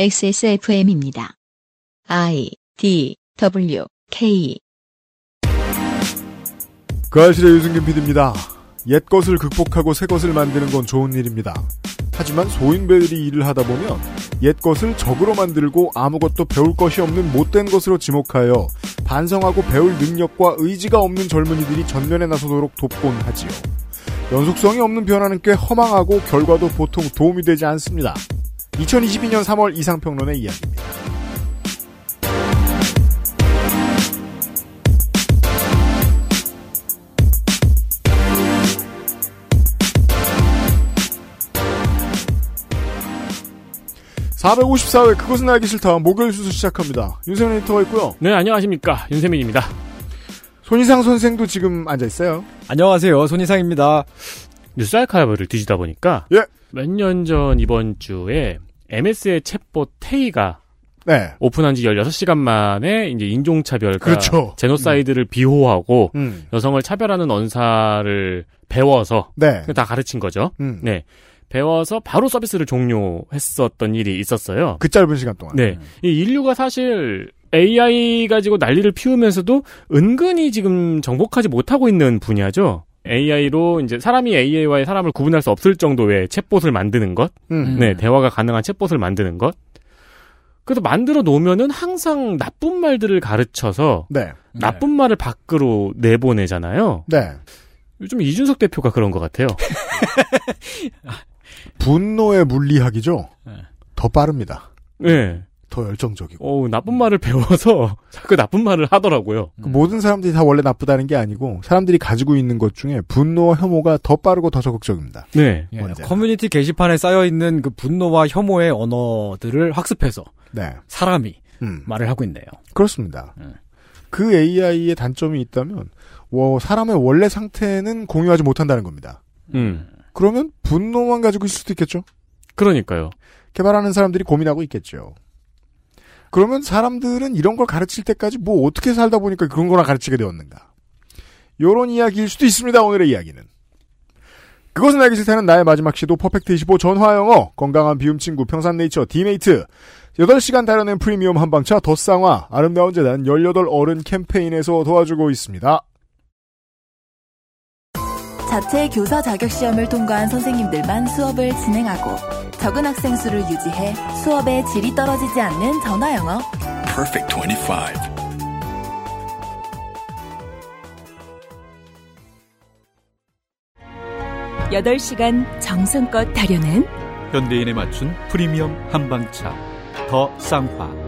XSFM입니다. I D W K 그 아실의 유승균 PD입니다. 옛 것을 극복하고 새 것을 만드는 건 좋은 일입니다. 하지만 소인배들이 일을 하다 보면 옛 것을 적으로 만들고 아무것도 배울 것이 없는 못된 것으로 지목하여 반성하고 배울 능력과 의지가 없는 젊은이들이 전면에 나서도록 돕곤 하지요. 연속성이 없는 변화는 꽤 허망하고 결과도 보통 도움이 되지 않습니다. 2022년 3월 이상평론의 이야기입니다. (454회) 그것은 알기 싫다 목요일 수수 시작합니다 윤세민 에디터가 있고요 네, 안녕하십니까. 윤세민입니다. 손희상 선생도 지금 앉아 있어요 안녕하세요. 손희상입니다. 뉴스 아카이브를 뒤지다 보니까 예. 몇 년 전 이번 주에 MS의 챗봇 테이가 네 오픈한 지 16시간 만에 이제 인종차별과 그렇죠. 제노사이드를 비호하고 음. 여성을 차별하는 언사를 배워서 네. 다 가르친 거죠. 음. 네. 배워서 바로 서비스를 종료했었던 일이 있었어요. 그 짧은 시간 동안 네. 이 인류가 사실 AI 가지고 난리를 피우면서도 은근히 지금 정복하지 못하고 있는 분야죠. AI로 이제 사람이 AI와의 사람을 구분할 수 없을 정도의 챗봇을 만드는 것, 음. 네, 대화가 가능한 챗봇을 만드는 것. 그래서 만들어 놓으면은 항상 나쁜 말들을 가르쳐서 네. 나쁜 말을 밖으로 내보내잖아요. 네. 요즘 이준석 대표가 그런 것 같아요. 분노의 물리학이죠. 네. 더 빠릅니다. 네. 더 열정적이고. 어우, 나쁜 말을 배워서 자꾸 나쁜 말을 하더라고요. 그 모든 사람들이 다 원래 나쁘다는 게 아니고 사람들이 가지고 있는 것 중에 분노와 혐오가 더 빠르고 더 적극적입니다. 네. 예. 커뮤니티 게시판에 쌓여 있는 그 분노와 혐오의 언어들을 학습해서 네. 사람이 음. 말을 하고 있네요. 그렇습니다. 음. 그 AI의 단점이 있다면 워, 사람의 원래 상태는 공유하지 못한다는 겁니다. 음. 그러면 분노만 가지고 있을 수도 있겠죠. 그러니까요. 개발하는 사람들이 고민하고 있겠죠. 그러면 사람들은 이런 걸 가르칠 때까지 뭐 어떻게 살다 보니까 그런 거나 가르치게 되었는가. 요런 이야기일 수도 있습니다. 오늘의 이야기는. 그것은 알기 싫다는 나의 마지막 시도 퍼펙트 25 전화영어 건강한 비움 친구 평산네이처 디메이트 8시간 다려낸 프리미엄 한방차 덧쌍화 아름다운 재단 18 어른 캠페인에서 도와주고 있습니다. 자체 교사 자격 시험을 통과한 선생님들만 수업을 진행하고 적은 학생 수를 유지해 수업의 질이 떨어지지 않는 전화 영어. Perfect 25. 여덟 시간 정성껏 다려낸 현대인에 맞춘 프리미엄 한방차 더 쌍화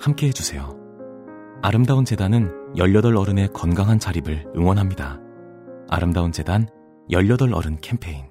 함께 해주세요. 아름다운 재단은 18 어른의 건강한 자립을 응원합니다. 아름다운 재단 18 어른 캠페인.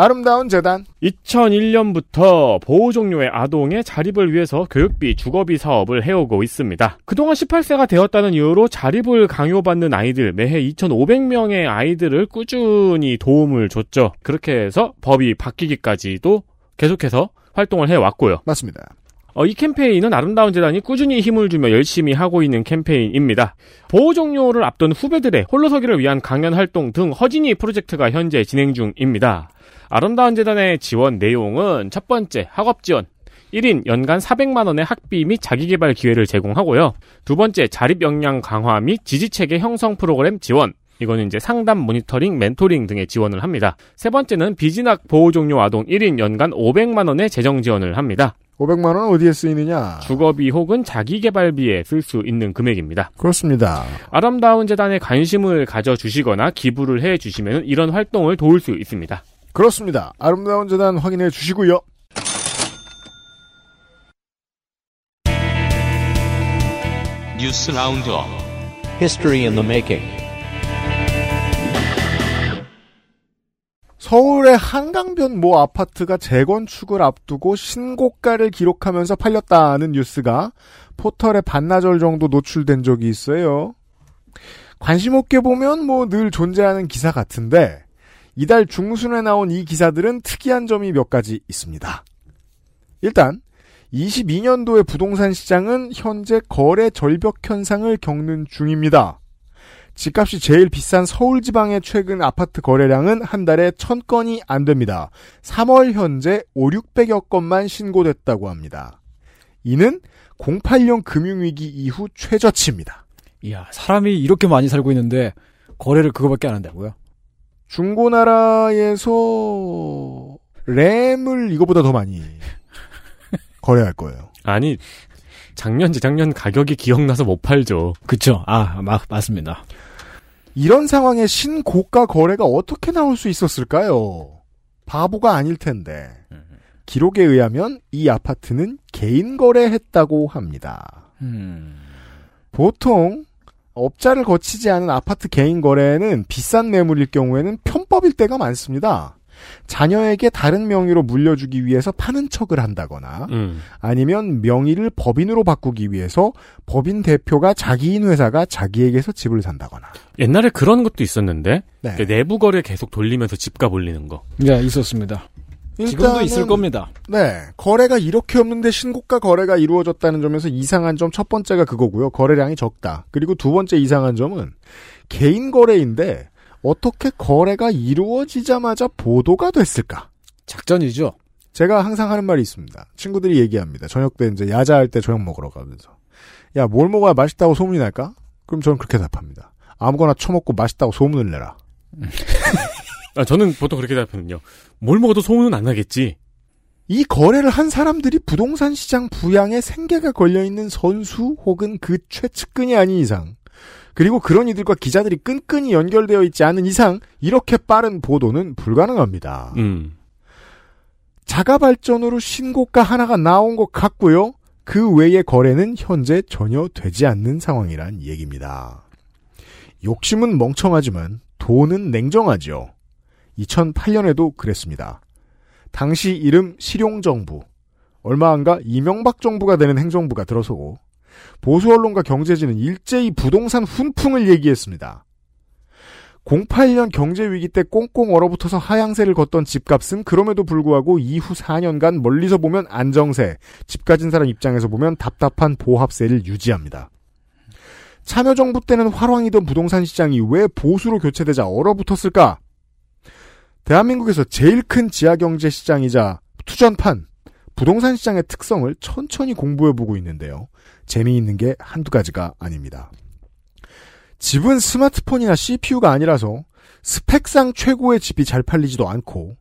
아름다운 재단 2001년부터 보호 종료의 아동의 자립을 위해서 교육비, 주거비 사업을 해오고 있습니다. 그동안 18세가 되었다는 이유로 자립을 강요받는 아이들, 매해 2,500명의 아이들을 꾸준히 도움을 줬죠. 그렇게 해서 법이 바뀌기까지도 계속해서 활동을 해왔고요. 맞습니다. 어, 이 캠페인은 아름다운 재단이 꾸준히 힘을 주며 열심히 하고 있는 캠페인입니다. 보호 종료를 앞둔 후배들의 홀로서기를 위한 강연 활동 등 허진이 프로젝트가 현재 진행 중입니다. 아름다운 재단의 지원 내용은 첫 번째 학업 지원. 1인 연간 400만 원의 학비 및 자기개발 기회를 제공하고요. 두 번째 자립 역량 강화 및 지지체계 형성 프로그램 지원. 이거는 이제 상담, 모니터링, 멘토링 등의 지원을 합니다. 세 번째는 비진학 보호 종료 아동 1인 연간 500만 원의 재정 지원을 합니다. 500만 원은 어디에 쓰이느냐? 주거비 혹은 자기개발비에 쓸 수 있는 금액입니다. 그렇습니다. 아름다운 재단에 관심을 가져주시거나 기부를 해주시면 이런 활동을 도울 수 있습니다. 그렇습니다. 아름다운 재단 확인해 주시고요. 뉴스 roundup History in the making. 서울의 한강변 모 아파트가 재건축을 앞두고 신고가를 기록하면서 팔렸다는 뉴스가 포털에 반나절 정도 노출된 적이 있어요. 관심 없게 보면 뭐 늘 존재하는 기사 같은데 이달 중순에 나온 이 기사들은 특이한 점이 몇 가지 있습니다. 일단 22년도의 부동산 시장은 현재 거래 절벽 현상을 겪는 중입니다. 집값이 제일 비싼 서울 지방의 최근 아파트 거래량은 한 달에 1000건이 안 됩니다. 3월 현재 5, 600여 건만 신고됐다고 합니다. 이는 08년 금융위기 이후 최저치입니다. 이야, 사람이 이렇게 많이 살고 있는데 거래를 그거밖에 안 한다고요? 중고나라에서 램을 이거보다 더 많이 거래할 거예요. 아니 작년 재작년 가격이 기억나서 못 팔죠. 그쵸. 아, 마, 맞습니다. 이런 상황에 신고가 거래가 어떻게 나올 수 있었을까요? 바보가 아닐 텐데. 기록에 의하면 이 아파트는 개인 거래했다고 합니다. 음. 보통 업자를 거치지 않은 아파트 개인 거래는 비싼 매물일 경우에는 편법일 때가 많습니다. 자녀에게 다른 명의로 물려주기 위해서 파는 척을 한다거나 음. 아니면 명의를 법인으로 바꾸기 위해서 법인 대표가 자기인 회사가 자기에게서 집을 산다거나 옛날에 그런 것도 있었는데 네. 그 내부 거래 계속 돌리면서 집값 올리는 거. 네, 있었습니다. 지금도 있을 겁니다. 네, 거래가 이렇게 없는데 신고가 거래가 이루어졌다는 점에서 이상한 점 첫 번째가 그거고요. 거래량이 적다. 그리고 두 번째 이상한 점은 개인 거래인데 어떻게 거래가 이루어지자마자 보도가 됐을까? 작전이죠. 제가 항상 하는 말이 있습니다. 친구들이 얘기합니다. 저녁 때 이제 야자할 때 저녁 먹으러 가면서 야 뭘 먹어야 맛있다고 소문이 날까? 그럼 저는 그렇게 답합니다. 아무거나 처먹고 맛있다고 소문을 내라. 아, 저는 보통 그렇게 답하거든요. 뭘 먹어도 소문은 안 나겠지. 이 거래를 한 사람들이 부동산 시장 부양에 생계가 걸려있는 선수 혹은 그 최측근이 아닌 이상 그리고 그런 이들과 기자들이 끈끈이 연결되어 있지 않은 이상 이렇게 빠른 보도는 불가능합니다. 음. 자가 발전으로 신고가 하나가 나온 것 같고요. 그 외의 거래는 현재 전혀 되지 않는 상황이란 얘기입니다. 욕심은 멍청하지만 돈은 냉정하죠. 2008년에도 그랬습니다. 당시 이름 실용정부. 얼마 안가 이명박 정부가 되는 행정부가 들어서고 보수 언론과 경제지는 일제히 부동산 훈풍을 얘기했습니다. 08년 경제 위기 때 꽁꽁 얼어붙어서 하향세를 걷던 집값은 그럼에도 불구하고 이후 4년간 멀리서 보면 안정세, 집 가진 사람 입장에서 보면 답답한 보합세를 유지합니다. 참여정부 때는 화랑이던 부동산 시장이 왜 보수로 교체되자 얼어붙었을까? 대한민국에서 제일 큰 지하경제 시장이자 투전판, 부동산 시장의 특성을 천천히 공부해보고 있는데요. 재미있는 게 한두 가지가 아닙니다. 집은 스마트폰이나 CPU가 아니라서 스펙상 최고의 집이 잘 팔리지도 않고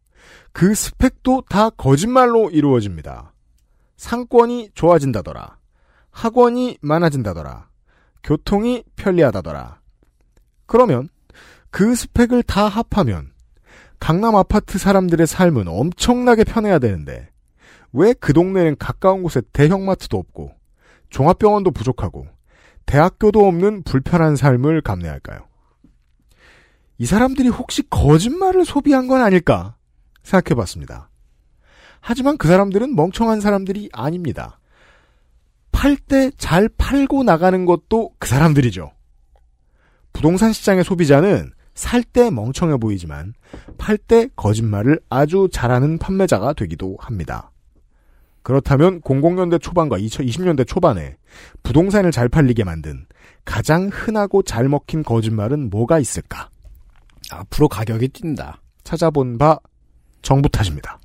그 스펙도 다 거짓말로 이루어집니다. 상권이 좋아진다더라. 학원이 많아진다더라. 교통이 편리하다더라. 그러면 그 스펙을 다 합하면 강남 아파트 사람들의 삶은 엄청나게 편해야 되는데 왜 그 동네는 가까운 곳에 대형마트도 없고 종합병원도 부족하고 대학교도 없는 불편한 삶을 감내할까요? 이 사람들이 혹시 거짓말을 소비한 건 아닐까 생각해 봤습니다. 하지만 그 사람들은 멍청한 사람들이 아닙니다. 팔 때 잘 팔고 나가는 것도 그 사람들이죠. 부동산 시장의 소비자는 살 때 멍청해 보이지만 팔 때 거짓말을 아주 잘하는 판매자가 되기도 합니다. 그렇다면 00년대 초반과 2020년대 초반에 부동산을 잘 팔리게 만든 가장 흔하고 잘 먹힌 거짓말은 뭐가 있을까? 앞으로 가격이 뛴다. 찾아본 바 정부 탓입니다.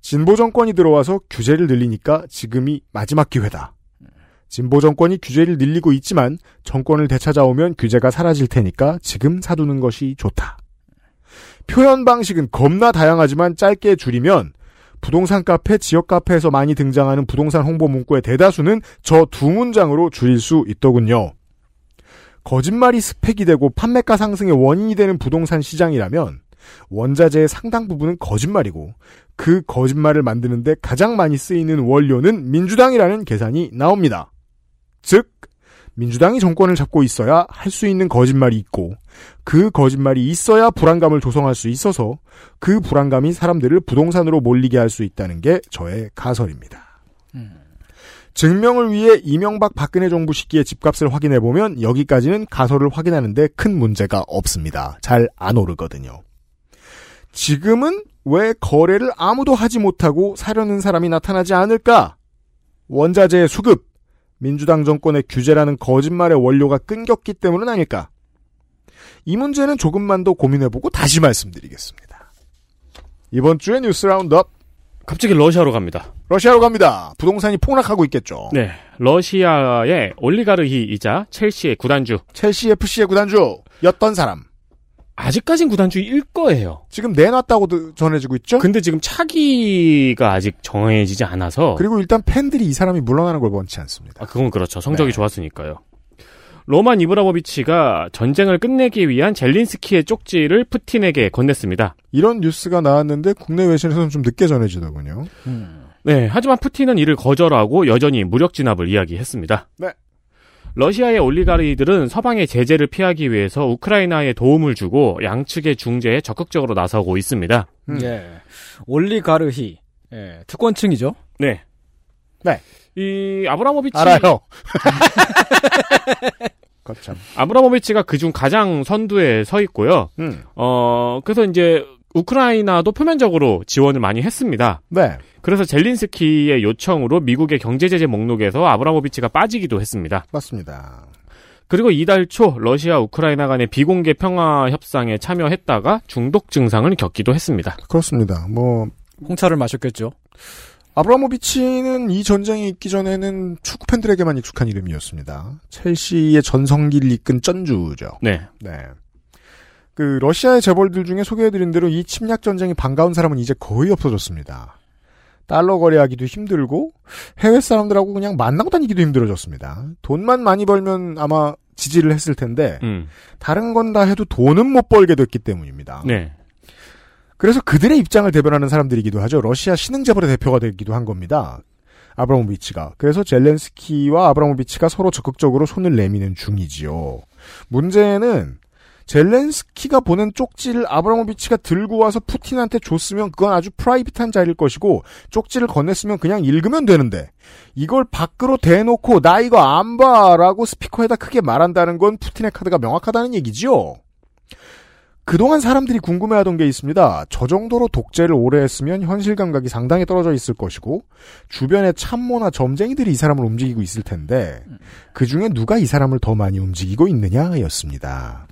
진보 정권이 들어와서 규제를 늘리니까 지금이 마지막 기회다. 진보 정권이 규제를 늘리고 있지만 정권을 되찾아오면 규제가 사라질 테니까 지금 사두는 것이 좋다. 표현 방식은 겁나 다양하지만 짧게 줄이면 부동산 카페, 지역 카페에서 많이 등장하는 부동산 홍보 문구의 대다수는 저 두 문장으로 줄일 수 있더군요. 거짓말이 스펙이 되고 판매가 상승의 원인이 되는 부동산 시장이라면 원자재의 상당 부분은 거짓말이고 그 거짓말을 만드는데 가장 많이 쓰이는 원료는 민주당이라는 계산이 나옵니다. 즉 민주당이 정권을 잡고 있어야 할 수 있는 거짓말이 있고 그 거짓말이 있어야 불안감을 조성할 수 있어서 그 불안감이 사람들을 부동산으로 몰리게 할 수 있다는 게 저의 가설입니다. 증명을 위해 이명박 박근혜 정부 시기의 집값을 확인해 보면 여기까지는 가설을 확인하는데 큰 문제가 없습니다. 잘 안 오르거든요. 지금은 왜 거래를 아무도 하지 못하고 사려는 사람이 나타나지 않을까? 원자재의 수급, 민주당 정권의 규제라는 거짓말의 원료가 끊겼기 때문은 아닐까? 이 문제는 조금만 더 고민해보고 다시 말씀드리겠습니다. 이번 주의 뉴스 roundup. 갑자기 러시아로 갑니다. 러시아로 갑니다. 부동산이 폭락하고 있겠죠. 네. 러시아의 올리가르히이자 첼시의 구단주. 첼시 FC의 구단주였던 사람. 아직까진 구단주일 거예요. 지금 내놨다고 전해지고 있죠? 근데 지금 차기가 아직 정해지지 않아서. 그리고 일단 팬들이 이 사람이 물러나는 걸 원치 않습니다. 아, 그건 그렇죠. 성적이 네. 좋았으니까요. 로만 이브라모비치가 전쟁을 끝내기 위한 젤린스키의 쪽지를 푸틴에게 건넸습니다. 이런 뉴스가 나왔는데 국내 외신에서는 좀 늦게 전해지더군요. 네, 하지만 푸틴은 이를 거절하고 여전히 무력 진압을 이야기했습니다. 네. 러시아의 올리가리들은 서방의 제재를 피하기 위해서 우크라이나에 도움을 주고 양측의 중재에 적극적으로 나서고 있습니다. 음. 예. 올리가르히. 예, 특권층이죠. 네. 네. 이 아브라모비치 알아요. 거참. 아브라모비치가 그중 가장 선두에 서 있고요. 음. 어, 그래서 이제 우크라이나도 표면적으로 지원을 많이 했습니다. 네. 그래서 젤린스키의 요청으로 미국의 경제 제재 목록에서 아브라모비치가 빠지기도 했습니다. 맞습니다. 그리고 이달 초 러시아 우크라이나 간의 비공개 평화 협상에 참여했다가 중독 증상을 겪기도 했습니다. 그렇습니다. 뭐 홍차를 마셨겠죠. 아브라모비치는 이 전쟁이 있기 전에는 축구 팬들에게만 익숙한 이름이었습니다. 첼시의 전성기를 이끈 쩐주죠. 네. 네. 그 러시아의 재벌들 중에 소개해드린 대로 이 침략 전쟁이 반가운 사람은 이제 거의 없어졌습니다. 달러 거래하기도 힘들고 해외 사람들하고 그냥 만나고 다니기도 힘들어졌습니다. 돈만 많이 벌면 아마 지지를 했을 텐데 음. 다른 건 다 해도 돈은 못 벌게 됐기 때문입니다. 네. 그래서 그들의 입장을 대변하는 사람들이기도 하죠. 러시아 신흥재벌의 대표가 되기도 한 겁니다. 아브라모비치가. 그래서 젤렌스키와 아브라모비치가 서로 적극적으로 손을 내미는 중이지요. 문제는 젤렌스키가 보낸 쪽지를 아브라모비치가 들고 와서 푸틴한테 줬으면 그건 아주 프라이빗한 자리일 것이고 쪽지를 건넸으면 그냥 읽으면 되는데 이걸 밖으로 대놓고 나 이거 안 봐라고 스피커에다 크게 말한다는 건 푸틴의 카드가 명확하다는 얘기지요. 그동안 사람들이 궁금해하던 게 있습니다. 저 정도로 독재를 오래 했으면 현실 감각이 상당히 떨어져 있을 것이고 주변에 참모나 점쟁이들이 이 사람을 움직이고 있을 텐데 그 중에 누가 이 사람을 더 많이 움직이고 있느냐였습니다.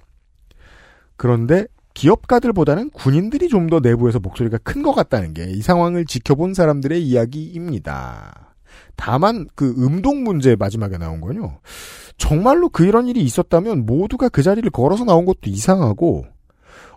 그런데 기업가들보다는 군인들이 좀 더 내부에서 목소리가 큰 것 같다는 게 이 상황을 지켜본 사람들의 이야기입니다. 다만 그 음동 문제 마지막에 나온 건요. 정말로 그 이런 일이 있었다면 모두가 그 자리를 걸어서 나온 것도 이상하고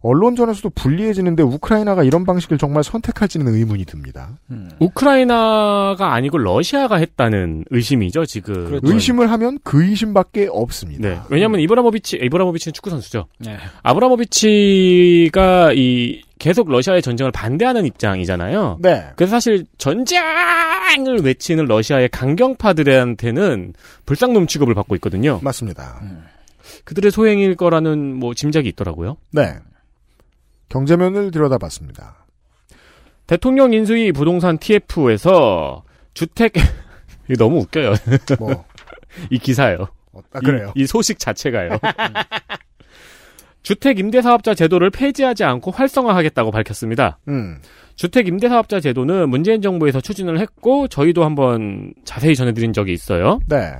언론전에서도 불리해지는데 우크라이나가 이런 방식을 정말 선택할지는 의문이 듭니다. 우크라이나가 아니고 러시아가 했다는 의심이죠, 지금. 그렇죠. 의심을 하면 그 의심밖에 없습니다. 네. 왜냐면 이브라모비치, 이브라모비치는 축구 선수죠. 네. 아브라모비치가 이 계속 러시아의 전쟁을 반대하는 입장이잖아요. 네. 그래서 사실 전쟁을 외치는 러시아의 강경파들한테는 불쌍놈 취급을 받고 있거든요. 맞습니다. 그들의 소행일 거라는 뭐 짐작이 있더라고요. 네. 경제면을 들여다봤습니다. 대통령 인수위 부동산 TF에서 주택 이거 너무 웃겨요. 뭐, 이 기사요. 어, 아, 그래요. 이, 이 소식 자체가요. 주택 임대사업자 제도를 폐지하지 않고 활성화하겠다고 밝혔습니다. 음. 주택 임대사업자 제도는 문재인 정부에서 추진을 했고 저희도 한번 자세히 전해드린 적이 있어요. 네.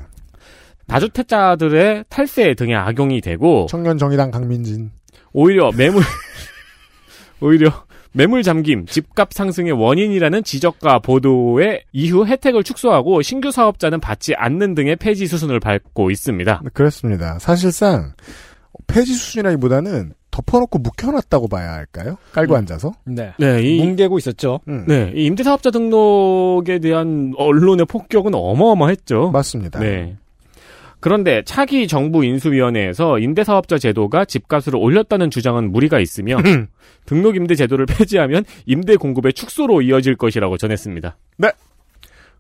다주택자들의 탈세 등에 악용이 되고 청년 정의당 강민진. 오히려 매물 오히려 매물 잠김, 집값 상승의 원인이라는 지적과 보도의 이후 혜택을 축소하고 신규 사업자는 받지 않는 등의 폐지 수순을 밟고 있습니다. 그렇습니다. 사실상 폐지 수준이라기보다는 덮어놓고 묵혀놨다고 봐야 할까요? 깔고 앉아서. 네. 네, 이 뭉개고 있었죠. 음. 네, 이 임대사업자 등록에 대한 언론의 폭격은 어마어마했죠. 맞습니다. 네. 그런데 차기 정부 인수위원회에서 임대사업자 제도가 집값을 올렸다는 주장은 무리가 있으며 등록 임대 제도를 폐지하면 임대 공급의 축소로 이어질 것이라고 전했습니다.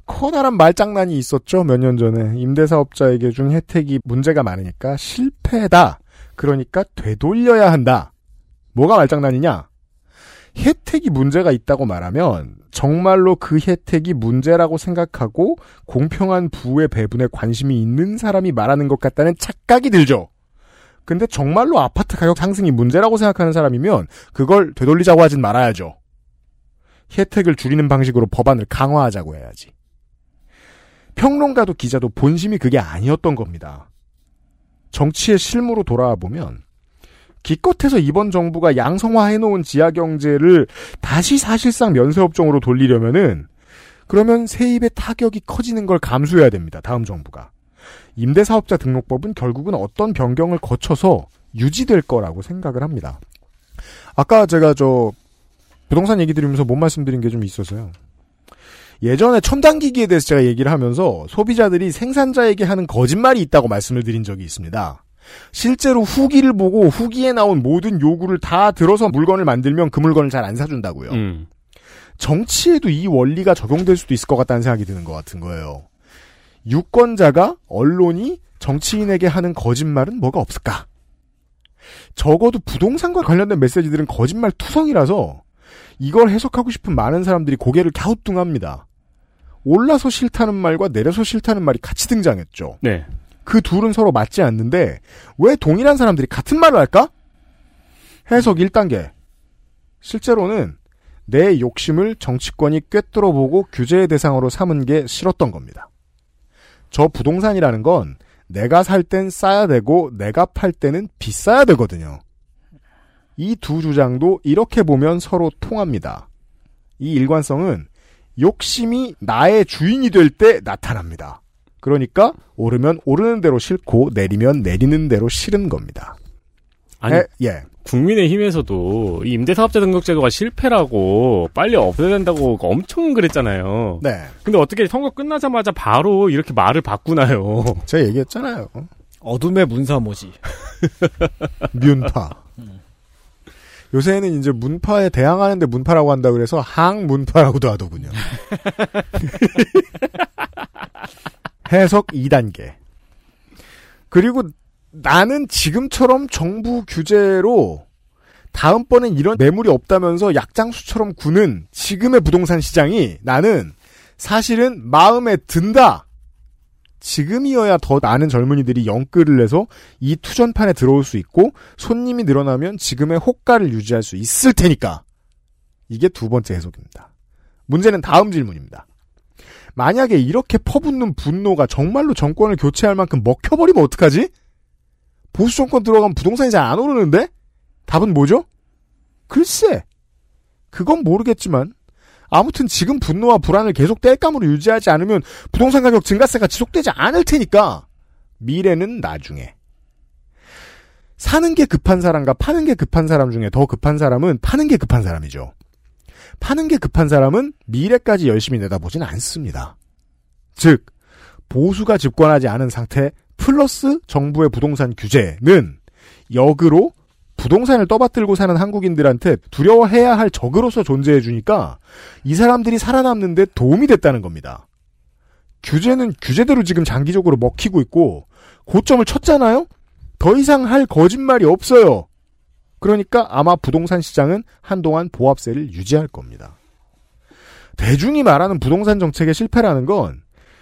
커다란 말장난이 있었죠. 몇 년 전에 임대사업자에게 준 혜택이 문제가 많으니까 실패다. 그러니까 되돌려야 한다. 뭐가 말장난이냐? 혜택이 문제가 있다고 말하면 정말로 그 혜택이 문제라고 생각하고 공평한 부의 배분에 관심이 있는 사람이 말하는 것 같다는 착각이 들죠. 근데 정말로 아파트 가격 상승이 문제라고 생각하는 사람이면 그걸 되돌리자고 하진 말아야죠. 혜택을 줄이는 방식으로 법안을 강화하자고 해야지. 평론가도 기자도 본심이 그게 아니었던 겁니다. 정치의 실무로 돌아와 보면 기껏해서 이번 정부가 양성화해놓은 지하경제를 다시 사실상 면세업종으로 돌리려면은 그러면 세입의 타격이 커지는 걸 감수해야 됩니다. 다음 정부가. 임대사업자 등록법은 결국은 어떤 변경을 거쳐서 유지될 거라고 생각을 합니다. 아까 제가 저 부동산 얘기 드리면서 못 말씀드린 게 좀 있어서요. 예전에 첨단기기에 대해서 제가 얘기를 하면서 소비자들이 생산자에게 하는 거짓말이 있다고 말씀을 드린 적이 있습니다. 실제로 후기를 보고 후기에 나온 모든 요구를 다 들어서 물건을 만들면 그 물건을 잘 안 사준다고요. 음. 정치에도 이 원리가 적용될 수도 있을 것 같다는 생각이 드는 것 같은 거예요. 유권자가 언론이 정치인에게 하는 거짓말은 뭐가 없을까? 적어도 부동산과 관련된 메시지들은 거짓말 투성이라서 이걸 해석하고 싶은 많은 사람들이 고개를 갸우뚱합니다. 올라서 싫다는 말과 내려서 싫다는 말이 같이 등장했죠. 네. 그 둘은 서로 맞지 않는데 왜 동일한 사람들이 같은 말을 할까? 해석 1단계. 실제로는 내 욕심을 정치권이 꿰뚫어 보고 규제의 대상으로 삼은 게 싫었던 겁니다. 저 부동산이라는 건 내가 살 땐 싸야 되고 내가 팔 때는 비싸야 되거든요. 이 두 주장도 이렇게 보면 서로 통합니다. 이 일관성은 욕심이 나의 주인이 될 때 나타납니다. 그러니까 오르면 오르는 대로 싫고 내리면 내리는 대로 싫은 겁니다. 아니, 에, 예. 국민의힘에서도 이 임대사업자 등록제도가 실패라고 빨리 없애야 된다고 엄청 그랬잖아요. 네. 근데 어떻게 선거 끝나자마자 바로 이렇게 말을 바꾸나요? 제가 얘기했잖아요. 어둠의 문사모지. 문파. 요새는 이제 문파에 대항하는데 문파라고 한다 그래서 항문파라고도 하더군요. 해석 2단계. 그리고 나는 지금처럼 정부 규제로 다음번엔 이런 매물이 없다면서 약장수처럼 구는 지금의 부동산 시장이 나는 사실은 마음에 든다. 지금이어야 더 많은 젊은이들이 영끌을 내서 이 투전판에 들어올 수 있고 손님이 늘어나면 지금의 호가를 유지할 수 있을 테니까. 이게 두 번째 해석입니다. 문제는 다음 질문입니다. 만약에 이렇게 퍼붓는 분노가 정말로 정권을 교체할 만큼 먹혀버리면 어떡하지? 보수 정권 들어가면 부동산이 잘 안 오르는데? 답은 뭐죠? 글쎄. 그건 모르겠지만 아무튼 지금 분노와 불안을 계속 땔감으로 유지하지 않으면 부동산 가격 증가세가 지속되지 않을 테니까 미래는 나중에. 사는 게 급한 사람과 파는 게 급한 사람 중에 더 급한 사람은 파는 게 급한 사람이죠. 파는 게 급한 사람은 미래까지 열심히 내다보진 않습니다. 즉, 보수가 집권하지 않은 상태 플러스 정부의 부동산 규제는 역으로 부동산을 떠받들고 사는 한국인들한테 두려워해야 할 적으로서 존재해 주니까 이 사람들이 살아남는데 도움이 됐다는 겁니다. 규제는 규제대로 지금 장기적으로 먹히고 있고 고점을 쳤잖아요? 더 이상 할 거짓말이 없어요. 그러니까 아마 부동산 시장은 한동안 보합세를 유지할 겁니다. 대중이 말하는 부동산 정책의 실패라는 건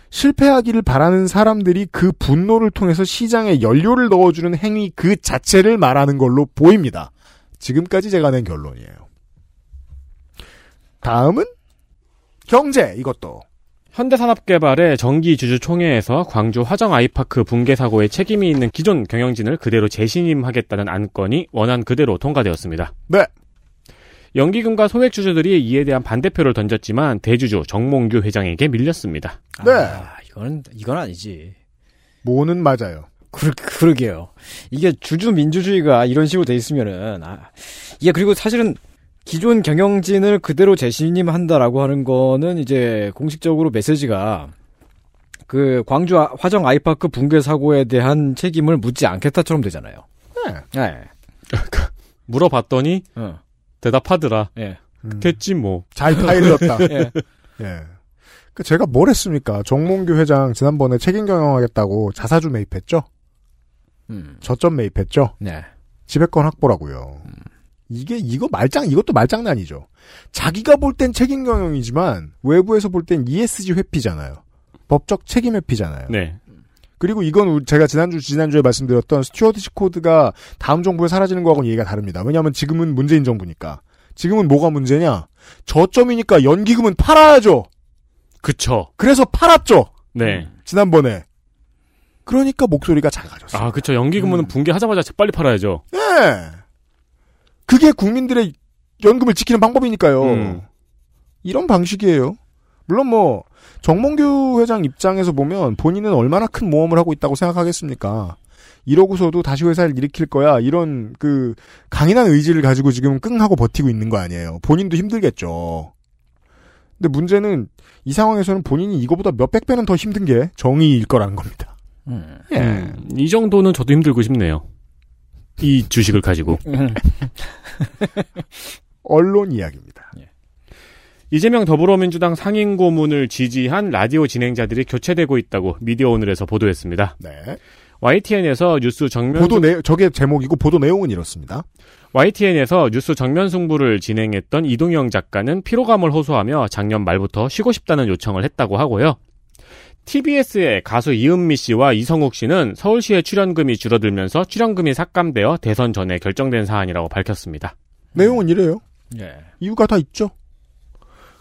실패하기를 바라는 사람들이 그 분노를 통해서 시장에 연료를 넣어주는 행위 그 자체를 말하는 걸로 보입니다. 지금까지 제가 낸 결론이에요. 다음은 경제 이것도 현대산업개발의 정기주주총회에서 광주 화정 아이파크 붕괴 사고에 책임이 있는 기존 경영진을 그대로 재신임하겠다는 안건이 원안 그대로 통과되었습니다. 네. 연기금과 소액주주들이 이에 대한 반대표를 던졌지만 대주주 정몽규 회장에게 밀렸습니다. 네. 아, 이거는 이건 아니지. 뭐는 맞아요. 그러, 그러게요. 이게 주주 민주주의가 이런 식으로 돼 있으면은 아, 이게 그리고 사실은 기존 경영진을 그대로 재신임한다라고 하는 거는 이제 공식적으로 메시지가 그 광주 아- 화정 아이파크 붕괴 사고에 대한 책임을 묻지 않겠다처럼 되잖아요. 네. 네. 물어봤더니 어. 대답하더라. 예. 음, 됐지 뭐. 잘 파일렀다. 예. 예. 그 제가 뭘 했습니까? 정몽규 회장 지난번에 책임 경영하겠다고 자사주 매입했죠? 음. 저점 매입했죠? 네. 지배권 확보라고요. 이게 이거 말장 이것도 말장난이죠. 자기가 볼 땐 책임 경영이지만 외부에서 볼 땐 ESG 회피잖아요. 법적 책임 회피잖아요. 네. 그리고 이건 제가 지난주 지난주에 말씀드렸던 스튜어드십 코드가 다음 정부에 사라지는 거하고는 얘기가 다릅니다. 왜냐하면 지금은 문재인 정부니까. 지금은 뭐가 문제냐? 저점이니까 연기금은 팔아야죠. 그쵸. 그래서 팔았죠. 네. 지난번에. 그러니까 목소리가 작아졌어요. 아, 그쵸. 연기금은 붕괴하자마자 빨리 팔아야죠. 네. 그게 국민들의 연금을 지키는 방법이니까요. 음. 이런 방식이에요. 물론 뭐 정몽규 회장 입장에서 보면 본인은 얼마나 큰 모험을 하고 있다고 생각하겠습니까? 이러고서도 다시 회사를 일으킬 거야 이런 그 강인한 의지를 가지고 지금 끙 하고 버티고 있는 거 아니에요. 본인도 힘들겠죠. 근데 문제는 이 상황에서는 본인이 이거보다 몇백 배는 더 힘든 게 정의일 거라는 겁니다. 음. 예. 음, 이 정도는 저도 힘들고 싶네요. 이 주식을 가지고. 언론 이야기입니다. 이재명 더불어민주당 상임 고문을 지지한 라디오 진행자들이 교체되고 있다고 미디어 오늘에서 보도했습니다. 네. YTN에서 뉴스 정면 보도 내 저게 제목이고 보도 내용은 이렇습니다. YTN에서 뉴스 정면 승부를 진행했던 이동영 작가는 피로감을 호소하며 작년 말부터 쉬고 싶다는 요청을 했다고 하고요. TBS의 가수 이은미 씨와 이성욱 씨는 서울시의 출연금이 줄어들면서 출연금이 삭감되어 대선 전에 결정된 사안이라고 밝혔습니다. 내용은 이래요. 예. 이유가 다 있죠.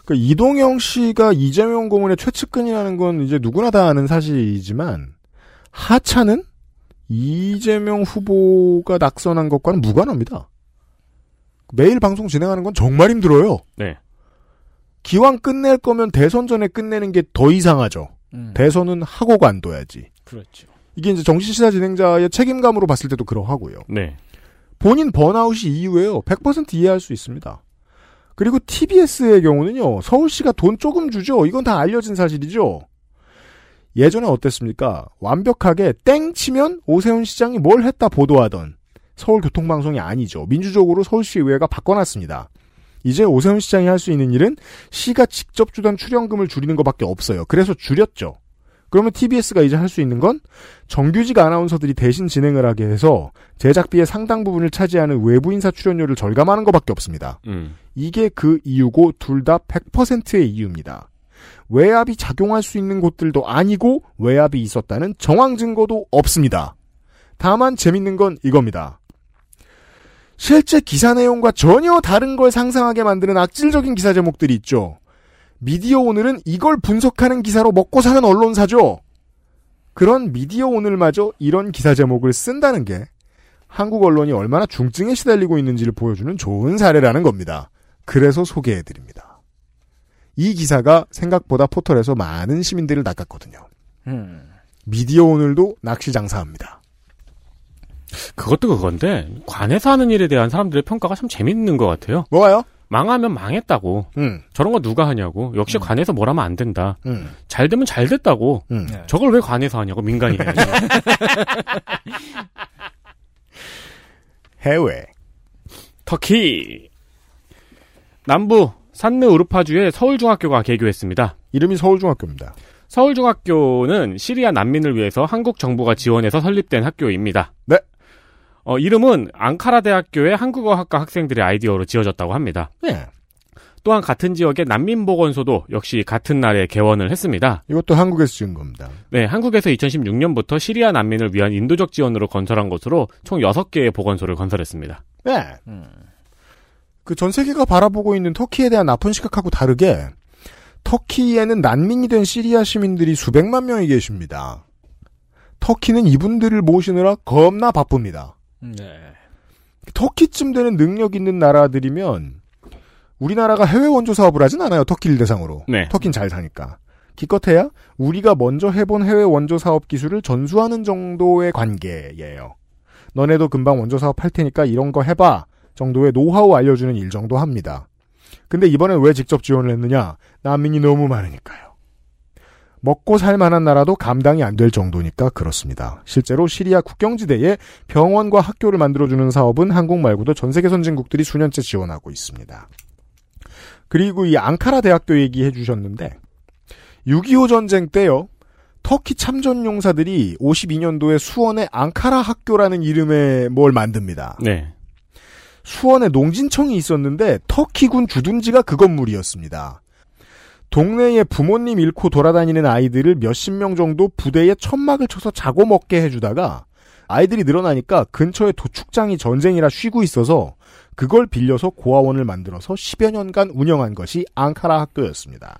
그 이동영 씨가 이재명 고문의 최측근이라는 건 이제 누구나 다 아는 사실이지만 하차는 이재명 후보가 낙선한 것과는 무관합니다. 매일 방송 진행하는 건 정말 힘들어요. 네. 기왕 끝낼 거면 대선 전에 끝내는 게 더 이상하죠. 음. 대선은 하고 관둬야지. 그렇죠. 이게 이제 정신시사 진행자의 책임감으로 봤을 때도 그러하고요. 네. 본인 번아웃이 이유예요. 100% 이해할 수 있습니다. 그리고 TBS의 경우는요. 서울시가 돈 조금 주죠. 이건 다 알려진 사실이죠. 예전에 어땠습니까? 완벽하게 땡 치면 오세훈 시장이 뭘 했다 보도하던 서울교통방송이 아니죠. 민주적으로 서울시의회가 바꿔놨습니다. 이제 오세훈 시장이 할 수 있는 일은 시가 직접 주던 출연금을 줄이는 것밖에 없어요. 그래서 줄였죠. 그러면 TBS가 이제 할 수 있는 건 정규직 아나운서들이 대신 진행을 하게 해서 제작비의 상당 부분을 차지하는 외부 인사 출연료를 절감하는 것밖에 없습니다. 음. 이게 그 이유고 둘 다 100%의 이유입니다. 외압이 작용할 수 있는 곳들도 아니고 외압이 있었다는 정황 증거도 없습니다. 다만 재밌는 건 이겁니다. 실제 기사 내용과 전혀 다른 걸 상상하게 만드는 악질적인 기사 제목들이 있죠. 미디어 오늘은 이걸 분석하는 기사로 먹고 사는 언론사죠. 그런 미디어 오늘마저 이런 기사 제목을 쓴다는 게 한국 언론이 얼마나 중증에 시달리고 있는지를 보여주는 좋은 사례라는 겁니다. 그래서 소개해드립니다. 이 기사가 생각보다 포털에서 많은 시민들을 낚았거든요. 음. 미디어 오늘도 낚시 장사합니다. 그것도 그건데 관에서 하는 일에 대한 사람들의 평가가 참 재밌는 것 같아요. 뭐가요? 망하면 망했다고. 음, 저런 거 누가 하냐고. 역시 관에서 뭘 하면 안 된다. 음, 잘 되면 잘 됐다고. 음. 네. 저걸 왜 관에서 하냐고 민간이. 해외. 터키 남부 산느 우르파주의 서울중학교가 개교했습니다. 이름이 서울중학교입니다. 서울중학교는 시리아 난민을 위해서 한국 정부가 지원해서 설립된 학교입니다. 네. 어, 이름은 앙카라 대학교의 한국어학과 학생들의 아이디어로 지어졌다고 합니다. 네. 또한 같은 지역의 난민보건소도 역시 같은 날에 개원을 했습니다. 이것도 한국에서 지은 겁니다. 네, 한국에서 2016년부터 시리아 난민을 위한 인도적 지원으로 건설한 것으로 총 6개의 보건소를 건설했습니다. 네. 그전 세계가 바라보고 있는 터키에 대한 나쁜 시각하고 다르게 터키에는 난민이 된 시리아 시민들이 수백만 명이 계십니다. 터키는 이분들을 모시느라 겁나 바쁩니다. 네. 터키쯤 되는 능력 있는 나라들이면 우리나라가 해외 원조 사업을 하진 않아요. 터키를 대상으로. 네. 터키는 잘 사니까. 기껏해야 우리가 먼저 해본 해외 원조 사업 기술을 전수하는 정도의 관계예요. 너네도 금방 원조 사업 할 테니까 이런 거 해봐 정도의 노하우 알려주는 일 정도 합니다. 근데 이번엔 왜 직접 지원을 했느냐? 난민이 너무 많으니까요. 먹고 살 만한 나라도 감당이 안 될 정도니까 그렇습니다. 실제로 시리아 국경지대에 병원과 학교를 만들어주는 사업은 한국 말고도 전 세계 선진국들이 수년째 지원하고 있습니다. 그리고 이 앙카라 대학교 얘기해 주셨는데 6.25 전쟁 때요. 터키 참전 용사들이 52년도에 수원의 앙카라 학교라는 이름의 뭘 만듭니다. 네. 수원에 농진청이 있었는데 터키군 주둔지가 그 건물이었습니다. 동네에 부모님 잃고 돌아다니는 아이들을 몇십 명 정도 부대에 천막을 쳐서 자고 먹게 해주다가 아이들이 늘어나니까 근처에 도축장이 전쟁이라 쉬고 있어서 그걸 빌려서 고아원을 만들어서 10여 년간 운영한 것이 앙카라 학교였습니다.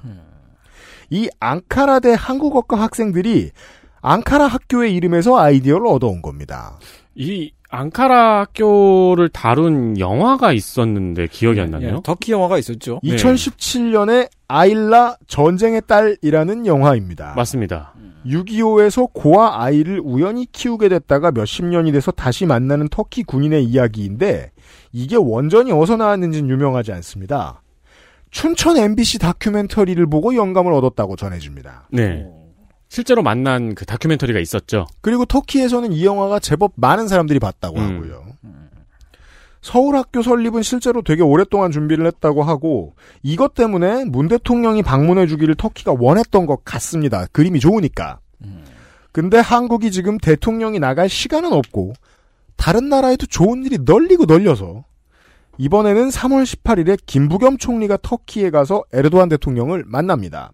이 앙카라대 한국어과 학생들이 앙카라 학교의 이름에서 아이디어를 얻어온 겁니다. 이 앙카라 학교를 다룬 영화가 있었는데 기억이 안 나네요. 예, 터키 영화가 있었죠. 2017년에 아일라 전쟁의 딸이라는 영화입니다. 맞습니다. 6.25에서 고아 아이를 우연히 키우게 됐다가 몇십 년이 돼서 다시 만나는 터키 군인의 이야기인데 이게 원전이 어디서 나왔는지는 유명하지 않습니다. 춘천 MBC 다큐멘터리를 보고 영감을 얻었다고 전해집니다. 네. 실제로 만난 그 다큐멘터리가 있었죠. 그리고 터키에서는 이 영화가 제법 많은 사람들이 봤다고 음. 하고요. 서울 학교 설립은 실제로 되게 오랫동안 준비를 했다고 하고 이것 때문에 문 대통령이 방문해 주기를 터키가 원했던 것 같습니다. 그림이 좋으니까. 근데 한국이 지금 대통령이 나갈 시간은 없고 다른 나라에도 좋은 일이 널리고 널려서 이번에는 3월 18일에 김부겸 총리가 터키에 가서 에르도안 대통령을 만납니다.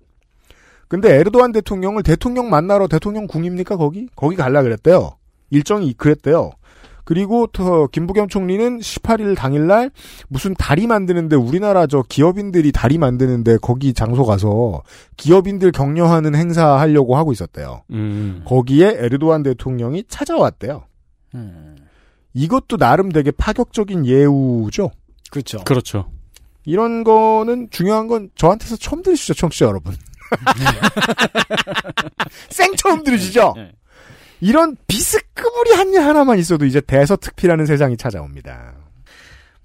근데 에르도안 대통령을 대통령 만나러 대통령 궁입니까 거기? 거기 갈라 그랬대요. 일정이 그랬대요. 그리고 더 김부겸 총리는 18일 당일날 무슨 다리 만드는데 우리나라 저 기업인들이 다리 만드는데 거기 장소 가서 기업인들 격려하는 행사 하려고 하고 있었대요. 음. 거기에 에르도안 대통령이 찾아왔대요. 이것도 나름 되게 파격적인 예우죠. 그렇죠. 그렇죠. 이런 거는 중요한 건 저한테서 처음 들으시죠, 청취자 여러분. 생 처음 들으시죠? 네. 이런 비스끄부리 한 일 하나만 있어도 이제 대서특필하는 세상이 찾아옵니다.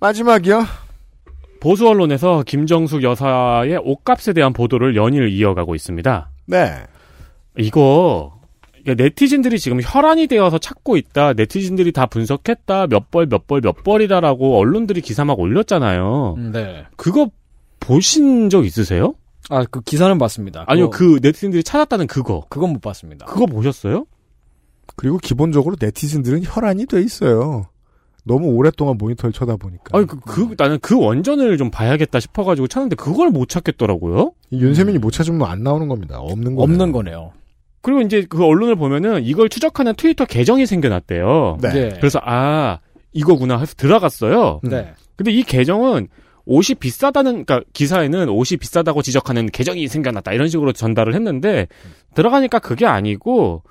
마지막이요. 보수 언론에서 김정숙 여사의 옷값에 대한 보도를 연일 이어가고 있습니다. 네. 이거 네티즌들이 지금 혈안이 되어서 찾고 있다. 네티즌들이 다 분석했다. 몇 벌 몇 벌 몇 벌이다라고 언론들이 기사 막 올렸잖아요. 네. 그거 보신 적 있으세요? 아, 그 기사는 봤습니다. 아니요, 그거- 그 네티즌들이 찾았다는 그거. 그건 못 봤습니다. 그거 보셨어요? 그리고 기본적으로 네티즌들은 혈안이 돼 있어요. 너무 오랫동안 모니터를 쳐다보니까. 아니, 그, 그, 나는 그 원전을 좀 봐야겠다 싶어가지고 찾는데 그걸 못 찾겠더라고요. 이 윤세민이 못 찾으면 안 나오는 겁니다. 없는 거예요. 없는 거네요. 그리고 이제 그 언론을 보면은 이걸 추적하는 트위터 계정이 생겨났대요. 네. 네. 그래서 아 이거구나 해서 들어갔어요. 네. 근데 이 계정은 옷이 비싸다는 그러니까 기사에는 옷이 비싸다고 지적하는 계정이 생겨났다 이런 식으로 전달을 했는데 들어가니까 그게 아니고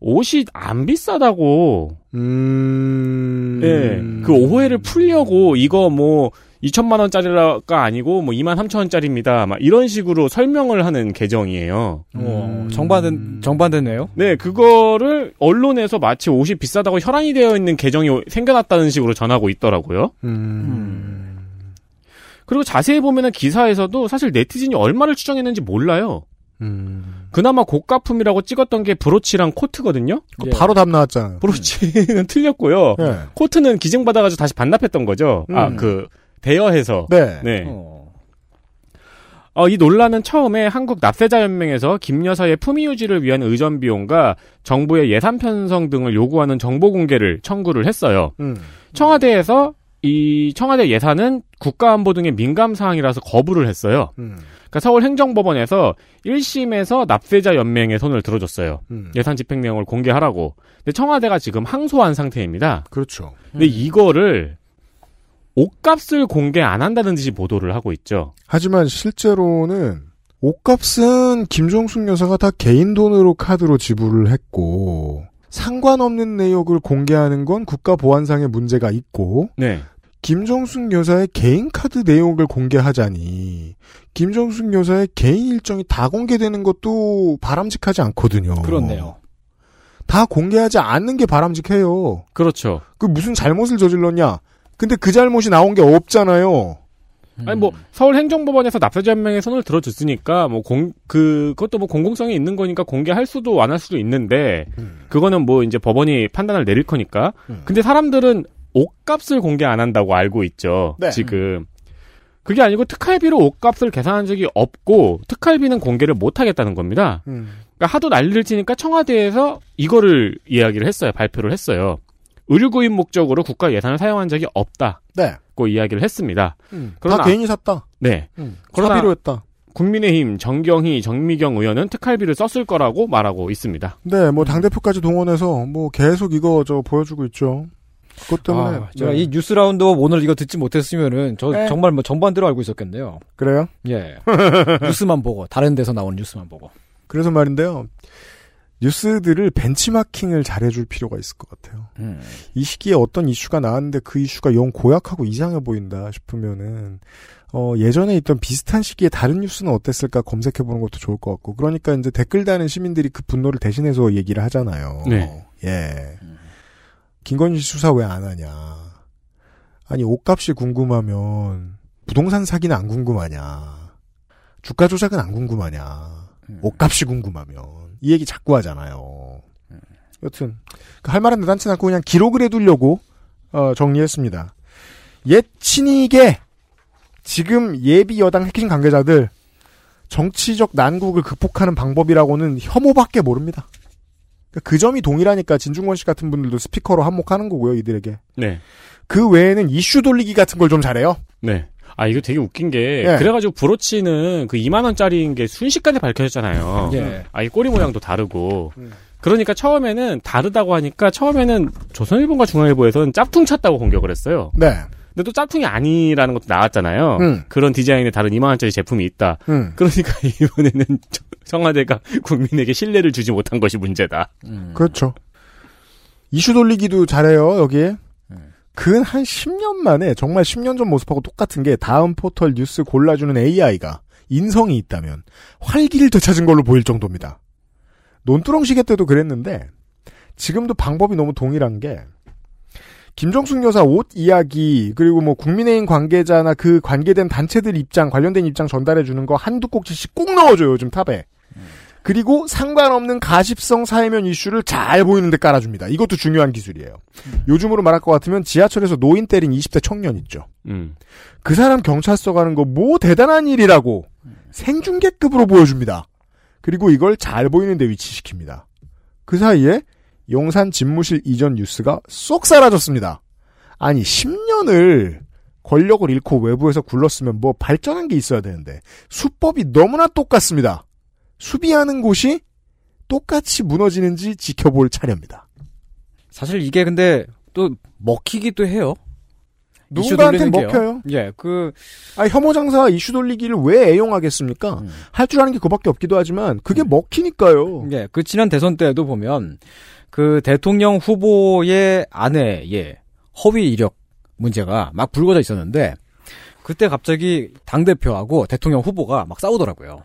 옷이 안 비싸다고 음. 예. 그 오해를 풀려고 이거 뭐 2천만 원짜리가 아니고 뭐 2만 3천 원짜리입니다. 막 이런 식으로 설명을 하는 계정이에요. 어, 정반된 정반됐네요. 네, 그거를 언론에서 마치 옷이 비싸다고 혈안이 되어 있는 계정이 생겨났다는 식으로 전하고 있더라고요. 음. 그리고 자세히 보면은 기사에서도 사실 네티즌이 얼마를 추정했는지 몰라요. 음. 그나마 고가품이라고 찍었던 게 브로치랑 코트거든요. 그 바로 답 나왔잖아요. 브로치는 틀렸고요. 네. 코트는 기증받아가지고 다시 반납했던 거죠. 아, 음. 그, 대여해서. 네. 네. 어. 어, 이 논란은 처음에 한국 납세자연맹에서 김 여사의 품위 유지를 위한 의전 비용과 정부의 예산 편성 등을 요구하는 정보 공개를 청구를 했어요. 음. 청와대에서 이 청와대 예산은 국가안보 등의 민감 사항이라서 거부를 했어요. 음. 그러니까 서울행정법원에서 1심에서 납세자 연맹에 손을 들어줬어요. 음. 예산 집행 내용을 공개하라고. 근데 청와대가 지금 항소한 상태입니다. 그렇죠. 근데 이거를 옷값을 공개 안 한다는 듯이 보도를 하고 있죠. 하지만 실제로는 옷값은 김종숙 여사가 다 개인 돈으로 카드로 지불을 했고 상관없는 내역을 공개하는 건 국가보안상의 문제가 있고 네. 김정숙 여사의 개인 카드 내역을 공개하자니 김정숙 여사의 개인 일정이 다 공개되는 것도 바람직하지 않거든요. 그렇네요. 다 공개하지 않는 게 바람직해요. 그렇죠. 그 무슨 잘못을 저질렀냐? 근데 그 잘못이 나온 게 없잖아요. 아니 뭐 서울행정법원에서 납세자 연맹에 손을 들어줬으니까 뭐 공 그 그것도 뭐 공공성이 있는 거니까 공개할 수도 안 할 수도 있는데 그거는 뭐 이제 법원이 판단을 내릴 거니까. 근데 사람들은 옷값을 공개 안 한다고 알고 있죠. 네. 지금. 그게 아니고 특할비로 옷값을 계산한 적이 없고 특할비는 공개를 못 하겠다는 겁니다. 음. 그러니까 하도 난리를 치니까 청와대에서 이거를 이야기를 했어요. 발표를 했어요. 의류 구입 목적으로 국가 예산을 사용한 적이 없다고 네. 이야기를 했습니다. 음. 그러나- 다 개인이 샀다. 네. 음. 그러나- 사비로 했다. 국민의힘 정경희, 정미경 의원은 특활비를 썼을 거라고 말하고 있습니다. 네, 뭐 당 대표까지 동원해서 뭐 계속 이거 저 보여주고 있죠. 그것 때문에 아, 제가 네. 이 뉴스 라운드업 오늘 이거 듣지 못했으면은 저 네. 정말 뭐 정반대로 알고 있었겠네요. 그래요? 예. 뉴스만 보고 다른 데서 나오는 뉴스만 보고. 그래서 말인데요. 뉴스들을 벤치마킹을 잘해줄 필요가 있을 것 같아요. 음. 이 시기에 어떤 이슈가 나왔는데 그 이슈가 영 고약하고 이상해 보인다 싶으면은 어, 예전에 있던 비슷한 시기에 다른 뉴스는 어땠을까 검색해보는 것도 좋을 것 같고 그러니까 이제 댓글 다는 시민들이 그 분노를 대신해서 얘기를 하잖아요. 네. 예. 김건희 씨 수사 왜 안 하냐. 아니 옷값이 궁금하면 부동산 사기는 안 궁금하냐. 주가 조작은 안 궁금하냐. 옷값이 궁금하면 이 얘기 자꾸 하잖아요. 여튼 그할 말은 대단치 않고 그냥 기록을 해두려고 어, 정리했습니다. 옛 친이계 지금 예비 여당 핵심 관계자들 정치적 난국을 극복하는 방법이라고는 혐오밖에 모릅니다. 그 점이 동일하니까 진중권 씨 같은 분들도 스피커로 한몫하는 거고요, 이들에게. 네. 그 외에는 이슈 돌리기 같은 걸 좀 잘해요. 네. 아, 이거 되게 웃긴 게, 예. 그래가지고 브로치는 그 2만원짜리인 게 순식간에 밝혀졌잖아요. 예. 아 이 꼬리 모양도 다르고. 음. 그러니까 처음에는 다르다고 하니까 처음에는 조선일보가 중앙일보에서는 짭퉁 찼다고 공격을 했어요. 네. 근데 또 짭퉁이 아니라는 것도 나왔잖아요. 음. 그런 디자인의 다른 2만 원짜리 제품이 있다. 음. 그러니까 이번에는 청와대가 국민에게 신뢰를 주지 못한 것이 문제다. 그렇죠. 이슈 돌리기도 잘해요, 여기에. 근 한 10년 만에 정말 10년 전 모습하고 똑같은 게 다음 포털 뉴스 골라주는 AI가 인성이 있다면 활기를 되찾은 걸로 보일 정도입니다. 논두렁 시계 때도 그랬는데 지금도 방법이 너무 동일한 게 김정숙 여사 옷 이야기 그리고 뭐 국민의힘 관계자나 그 관계된 단체들 입장 관련된 입장 전달해 주는 거 한두 꼭지씩 꼭 넣어줘요 요즘 탑에 그리고 상관없는 가십성 사회면 이슈를 잘 보이는 데 깔아줍니다 이것도 중요한 기술이에요 요즘으로 말할 것 같으면 지하철에서 노인 때린 20대 청년 있죠 음. 그 사람 경찰서 가는 거 뭐 대단한 일이라고 생중계급으로 보여줍니다. 그리고 이걸 잘 보이는 데 위치시킵니다. 그 사이에 용산 집무실 이전 뉴스가 쏙 사라졌습니다. 아니 10년을 권력을 잃고 외부에서 굴렀으면 뭐 발전한 게 있어야 되는데 수법이 너무나 똑같습니다. 수비하는 곳이 똑같이 무너지는지 지켜볼 차례입니다. 사실 이게 근데 또 먹히기도 해요. 게요. 먹혀요. 예, 그 아, 혐오 장사가 이슈 돌리기를 왜 애용하겠습니까? 음. 할줄 아는 게 그밖에 없기도 하지만 그게 먹히니까요. 예, 그 지난 대선 때도 보면 그 대통령 후보의 아내의 허위 이력 문제가 막 불거져 있었는데 그때 갑자기 당 대표하고 대통령 후보가 막 싸우더라고요.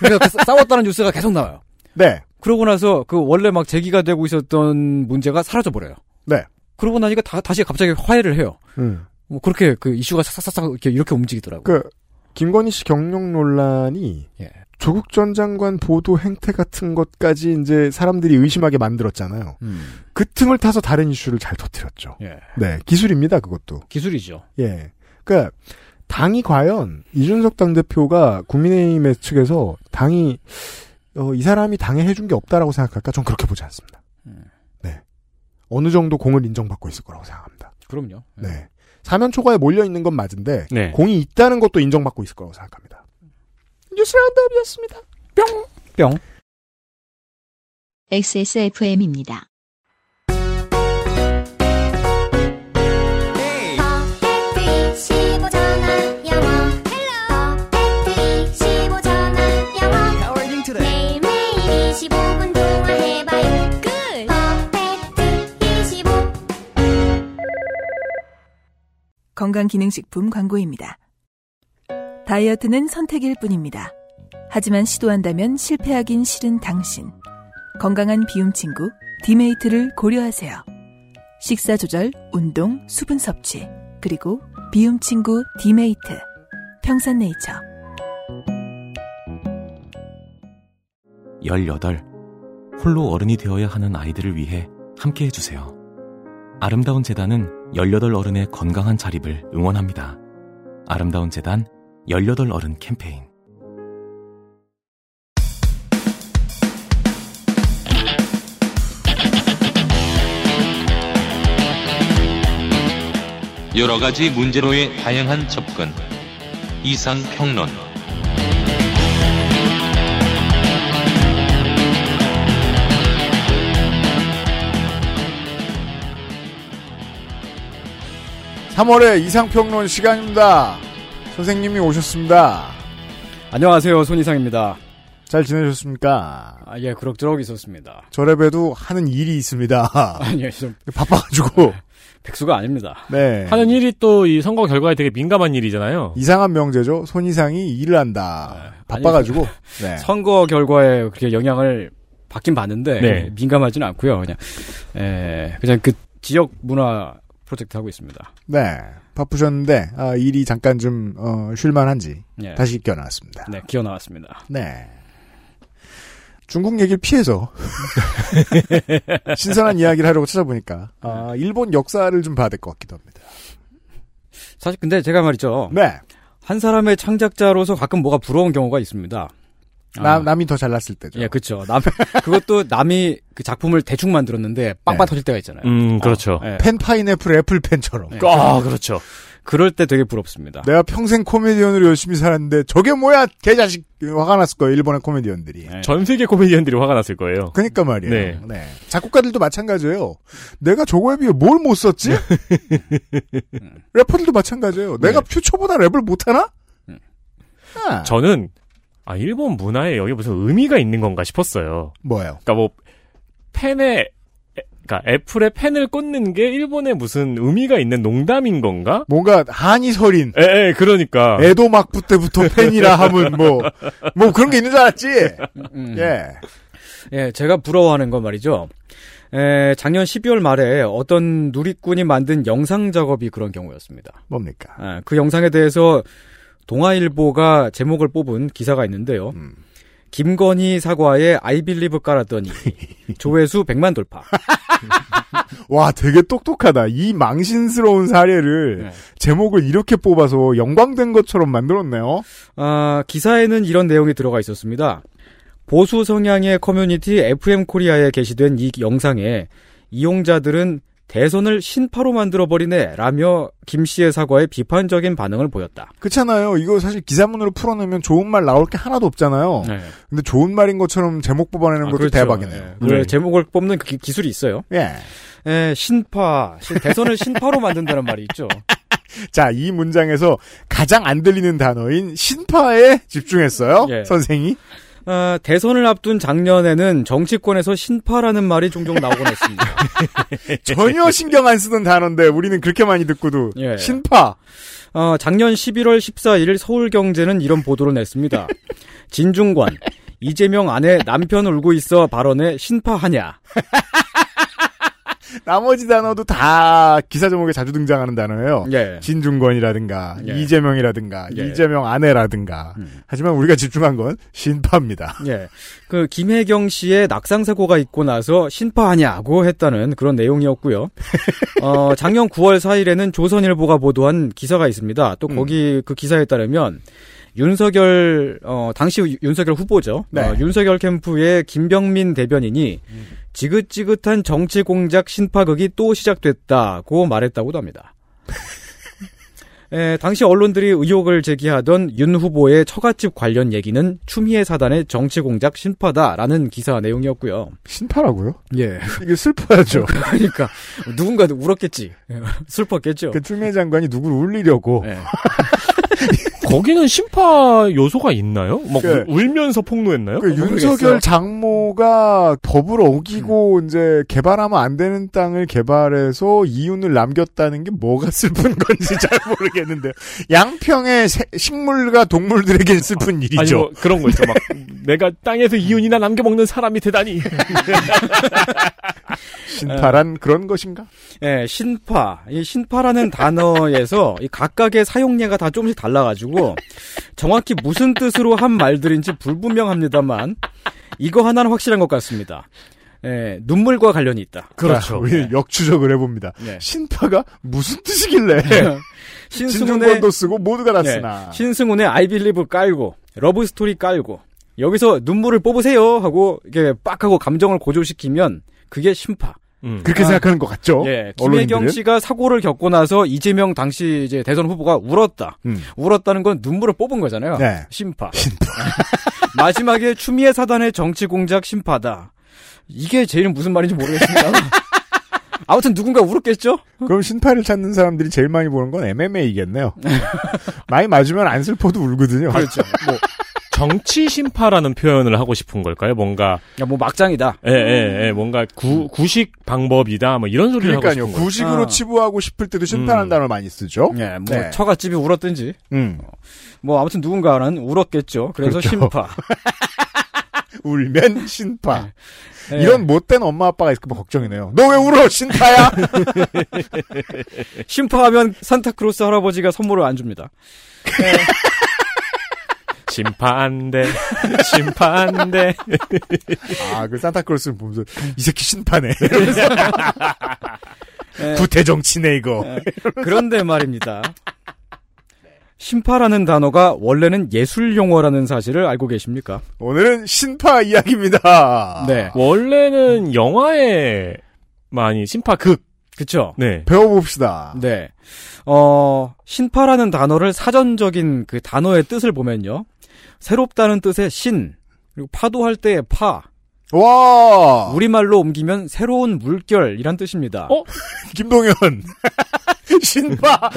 그러니까 그 싸- 싸웠다는 뉴스가 계속 나와요. 네. 그러고 나서 그 원래 막 제기가 되고 있었던 문제가 사라져 버려요. 네. 그러고 나니까 다, 다시 갑자기 화해를 해요. 음. 뭐 그렇게 그 이슈가 싹싹싹 이렇게 이렇게 움직이더라고요. 그 김건희 씨 경력 논란이 예. 조국 전 장관 보도 행태 같은 것까지 이제 사람들이 의심하게 만들었잖아요. 음, 그 틈을 타서 다른 이슈를 잘 터뜨렸죠. 예. 네, 기술입니다, 그것도. 기술이죠. 예. 그러니까 당이 과연 이준석 당 대표가 국민의힘의 측에서 당이 어, 이 사람이 당에 해준 게 없다라고 생각할까? 전 그렇게 보지 않습니다. 음. 네. 어느 정도 공을 인정받고 있을 거라고 생각합니다. 그럼요. 네. 사면 초과에 몰려 있는 건 맞은데 네. 공이 있다는 것도 인정받고 있을 거라고 생각합니다. 뉴스 라운드업이었습니다. 뿅. XSFM입니다. 매일매일 25분 동안 해봐요 끝 Perfect 25 건강기능식품 광고입니다. 다이어트는 선택일 뿐입니다. 하지만 시도한다면 실패하긴 싫은 당신. 건강한 비움 친구 디메이트를 고려하세요. 식사 조절, 운동, 수분 섭취, 그리고 비움 친구 디메이트. 평산네이처. 18. 홀로 어른이 되어야 하는 아이들을 위해 함께 해주세요. 아름다운 재단은 18 어른의 건강한 자립을 응원합니다. 아름다운 재단 18 어른 캠페인 여러 가지 문제로의 다양한 접근. 이상 평론. 삼월의 이상평론 시간입니다. 선생님이 오셨습니다. 안녕하세요, 손이상입니다. 잘 지내셨습니까? 아, 예, 그럭저럭 있었습니다. 저랩에도 하는 일이 있습니다. 아니요, 좀 바빠가지고. 백수가 아닙니다. 네. 하는 일이 또 이 선거 결과에 되게 민감한 일이잖아요. 이상한 명제죠. 손이상이 일을 한다. 바빠가지고. 네. 선거 결과에 그렇게 영향을 받긴 받는데 네. 민감하지는 않고요. 그냥 에, 그냥 그 지역 문화 프로젝트 하고 있습니다. 네. 바쁘셨는데, 아, 일이 잠깐 좀, 어, 쉴만한지. 예. 다시 껴나왔습니다. 네, 기어 나왔습니다. 네. 중국 얘기를 피해서 신선한 이야기를 하려고 찾아보니까 아, 일본 역사를 좀 봐야 될 것 같기도 합니다. 사실 근데 제가 말이죠. 네. 한 사람의 창작자로서 가끔 뭐가 부러운 경우가 있습니다. 남, 남이 더 잘났을 때죠. 예, 그렇죠. 남 그것도 남이 그 작품을 대충 만들었는데 빵빵 네. 터질 때가 있잖아요. 음, 그렇죠. 예. 펜 파인애플 애플펜처럼. 네. 아, 그렇죠. 그럴 때 되게 부럽습니다. 내가 평생 코미디언으로 열심히 살았는데 저게 뭐야 개자식 화가 났을 거예요 일본의 코미디언들이. 네. 전 세계 코미디언들이 화가 났을 거예요. 그러니까 말이에요. 네. 네. 작곡가들도 마찬가지예요. 내가 저거에 비해 뭘 못 썼지? 래퍼들도 마찬가지예요. 내가 퓨처보다 랩을 못하나? 음. 아, 저는 아 일본 문화에 여기 무슨 의미가 있는 건가 싶었어요. 뭐예요? 그러니까 뭐 펜에 그러니까 애플에 펜을 꽂는 게 일본에 무슨 의미가 있는 농담인 건가? 뭔가 한이 서린 에, 에 그러니까. 에도 막부 때부터 팬이라 하면 뭐, 뭐 그런 게 있는 줄 알았지? 음. 예. 예, 제가 부러워하는 건 말이죠. 에, 작년 12월 말에 어떤 누리꾼이 만든 영상 작업이 그런 경우였습니다. 뭡니까? 예, 그 영상에 대해서 동아일보가 제목을 뽑은 기사가 있는데요. 음. 김건희 사과에 아이빌리브 깔았더니 조회수 100만 돌파. 와, 되게 똑똑하다. 이 망신스러운 사례를 네. 제목을 이렇게 뽑아서 영광된 것처럼 만들었네요. 아, 기사에는 이런 내용이 들어가 있었습니다. 보수 성향의 커뮤니티 FM 코리아에 게시된 이 영상에 이용자들은 대선을 신파로 만들어버리네 라며 김 씨의 사과에 비판적인 반응을 보였다. 그렇잖아요. 이거 사실 기사문으로 풀어내면 좋은 말 나올 게 하나도 없잖아요. 네. 근데 좋은 말인 것처럼 제목 뽑아내는 아, 것도 그렇죠. 대박이네요. 예. 그 제목을 뽑는 그 기- 기술이 있어요. 예. 예, 신파. 시- 대선을 신파로 만든다는 말이 있죠. 자, 이 문장에서 가장 안 들리는 단어인 신파에 집중했어요. 예. 선생이. 아, 대선을 앞둔 작년에는 정치권에서 신파라는 말이 종종 나오곤 했습니다. 전혀 신경 안 쓰던 단어인데 우리는 그렇게 많이 듣고도 예. 신파. 어, 작년 11월 14일 서울경제는 이런 보도를 냈습니다. 진중권, 이재명 아내 남편 울고 있어 발언에 신파하냐. 나머지 단어도 다 기사 제목에 자주 등장하는 단어예요. 예. 진중권이라든가 예. 이재명이라든가 예. 이재명 아내라든가. 음. 하지만 우리가 집중한 건 신파입니다. 예. 그 김혜경 씨의 낙상 사고가 있고 나서 신파하냐고 했다는 그런 내용이었고요. 어, 작년 9월 4일에는 조선일보가 보도한 기사가 있습니다. 또 거기 그 기사에 따르면 윤석열 어 당시 유- 윤석열 후보죠. 네. 어, 윤석열 캠프의 김병민 대변인이 지긋지긋한 정치 공작 신파극이 또 시작됐다고 말했다고도 합니다. 에, 당시 언론들이 의혹을 제기하던 윤 후보의 처갓집 관련 얘기는 추미애 사단의 정치 공작 신파다라는 기사 내용이었고요. 신파라고요? 예. 이게 슬퍼야죠. 그러니까 누군가 울었겠지. 슬펐겠죠. 그 추미애 장관이 누구를 울리려고. 예. 거기는 심파 요소가 있나요? 막 그- 울- 울면서 폭로했나요? 그 윤석열 장모가 법을 어기고 이제 개발하면 안 되는 땅을 개발해서 이윤을 남겼다는 게 뭐가 슬픈 건지 잘 모르겠는데 양평의 새- 식물과 동물들에겐 슬픈 일이죠. 아니 뭐 그런 거 있죠. 막 내가 땅에서 이윤이나 남겨 먹는 사람이 되다니. 신파란 그런 것인가? 예, 신파. 이 신파라는 단어에서 이 각각의 사용례가 다 조금씩 달라가지고 정확히 무슨 뜻으로 한 말들인지 불분명합니다만 이거 하나는 확실한 것 같습니다. 예, 눈물과 관련이 있다. 자, 우리 역추적을 해봅니다. 네. 신파가 무슨 뜻이길래? 진중권도 쓰고 모두가 다 쓰나. 네, 신승훈의 I Believe 깔고 러브 스토리 깔고 여기서 눈물을 뽑으세요 하고 이게 빡 하고 감정을 고조시키면 그게 심파. 음. 그렇게 생각하는 것 같죠? 예, 김혜경 언론인들은? 씨가 사고를 겪고 나서 이재명 당시 이제 대선 후보가 울었다. 음. 울었다는 건 눈물을 뽑은 거잖아요. 네. 심파. 마지막에 추미애 사단의 정치 공작 심파다. 이게 제일 무슨 말인지 모르겠습니다. 아무튼 누군가 울었겠죠? 그럼 신파를 찾는 사람들이 제일 많이 보는 건 MMA겠네요. 많이 맞으면 안 슬퍼도 울거든요. 그렇죠. 뭐 정치 심파라는 표현을 하고 싶은 걸까요? 뭔가 야, 뭐 막장이다. 예, 예, 예, 뭔가 구, 구식 방법이다, 뭐 이런 소리를 그러니까요. 하고 싶은 거예요. 구식으로 아. 치부하고 싶을 때도 심판한 음. 단어를 많이 쓰죠. 예, 뭐 네. 처갓집이 울었든지. 음. 뭐 아무튼 누군가는 울었겠죠. 그래서 그렇죠. 심파. 울면 신파. 예. 이런 못된 엄마 아빠가 있을까 봐 걱정이네요. 너 왜 울어 신파야? 심파하면 산타크로스 할아버지가 선물을 안 줍니다. 심파 안 돼. 심파 안 돼. 아, 그 산타클로스를 보면서 이 새끼 신파네. 예. 구태 정치네 이거. 그런데 말입니다. 심파라는 단어가 원래는 예술 용어라는 사실을 알고 계십니까? 오늘은 신파 이야기입니다. 네. 원래는 영화에 많이 심파 극. 그쵸? 네. 배워봅시다. 네. 어, 신파라는 단어를 사전적인 그 단어의 뜻을 보면요. 새롭다는 뜻의 신, 그리고 파도할 때의 파, 와 우리말로 옮기면 새로운 물결이란 뜻입니다. 어? 김동현 신파.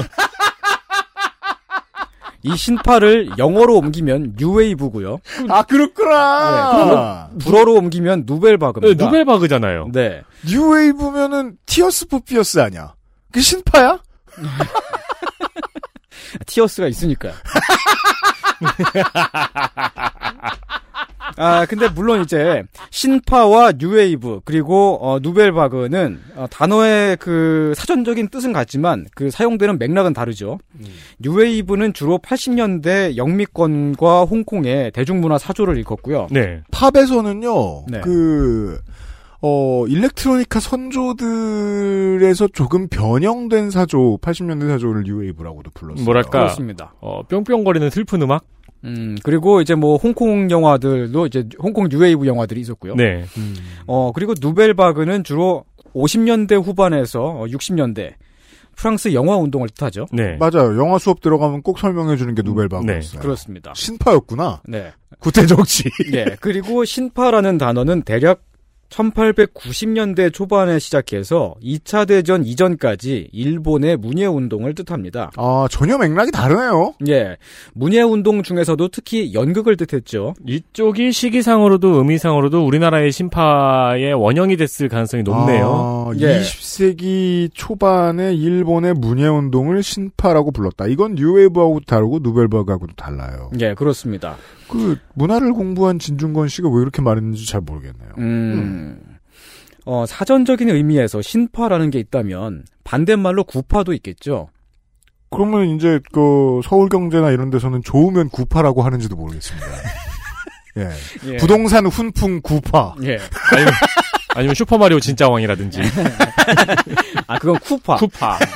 이 신파를 영어로 옮기면 뉴웨이브고요. 아 그렇구나. 불어로 옮기면 네, 누벨바그입니다. 누벨바그잖아요. 네. 뉴웨이브면은 Tears for Fears 아니야? 그 신파야? Tears가 있으니까요. 아, 근데 물론 이제 신파와 뉴웨이브 그리고 어, 누벨바그는 어, 단어의 그 사전적인 뜻은 같지만 그 사용되는 맥락은 다르죠. 뉴웨이브는 주로 80년대 영미권과 홍콩의 대중문화 사조를 일컫고요. 네. 팝에서는요. 네. 그 어, 일렉트로니카 선조들에서 조금 변형된 사조, 80년대 사조를 뉴웨이브라고도 불렀어요. 뭐랄까. 그렇습니다. 어, 뿅뿅거리는 슬픈 음악? 음, 그리고 이제 뭐 홍콩 영화들도 이제 홍콩 뉴웨이브 영화들이 있었고요. 네. 어, 그리고 누벨바그는 주로 50년대 후반에서 어, 60년대 프랑스 영화 운동을 뜻하죠. 네. 맞아요. 영화 수업 들어가면 꼭 설명해 주는 게 누벨바그였어요. 그렇습니다. 신파였구나. 네. 구태 정치. 네. 그리고 신파라는 단어는 대략 1890년대 초반에 시작해서 2차 대전 이전까지 일본의 문예 운동을 뜻합니다. 아, 전혀 맥락이 다르네요. 예. 문예 운동 중에서도 특히 연극을 뜻했죠. 이쪽이 시기상으로도 의미상으로도 우리나라의 심파의 원형이 됐을 가능성이 높네요. 아, 예. 20세기 초반에 일본의 문예 운동을 신파라고 불렀다. 이건 뉴웨이브하고도 다르고 누벨바그하고도 달라요. 예, 그렇습니다. 그 문화를 공부한 진중권 씨가 왜 이렇게 말했는지 잘 모르겠네요. 음. 어, 사전적인 의미에서 신파라는 게 있다면 반대말로 구파도 있겠죠. 그러면 이제 그 서울경제나 이런 데서는 좋으면 구파라고 하는지도 모르겠습니다. 예. 예. 부동산 훈풍 구파. 예. 아니면, 아니면 슈퍼마리오 진짜 왕이라든지. 아, 그건 쿠파. 쿠파.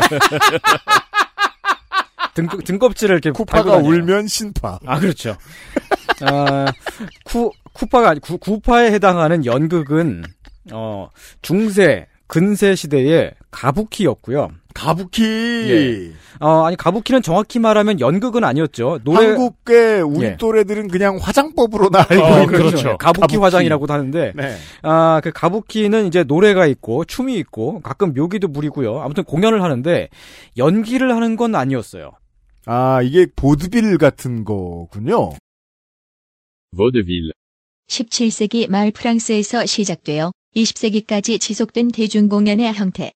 등, 등껍질을 이렇게 쿠파가. 울면 신파. 아, 그렇죠. 아, 쿠, 쿠파가, 아니, 구, 구파에 해당하는 연극은, 어, 중세, 근세 시대의 가부키였고요. 가부키. 예. 어, 아니, 가부키는 정확히 말하면 연극은 아니었죠. 노래. 한국의 우리 예. 또래들은 그냥 화장법으로나 알고 어, 있는 그렇죠. 가부키, 가부키. 화장이라고도 하는데, 네. 아, 그 가부키는 이제 노래가 있고, 춤이 있고, 가끔 묘기도 부리고요. 아무튼 공연을 하는데, 연기를 하는 건 아니었어요. 아, 이게 보드빌 같은 거군요. Vaudeville. 17세기 말 프랑스에서 시작되어 20세기까지 지속된 대중공연의 형태.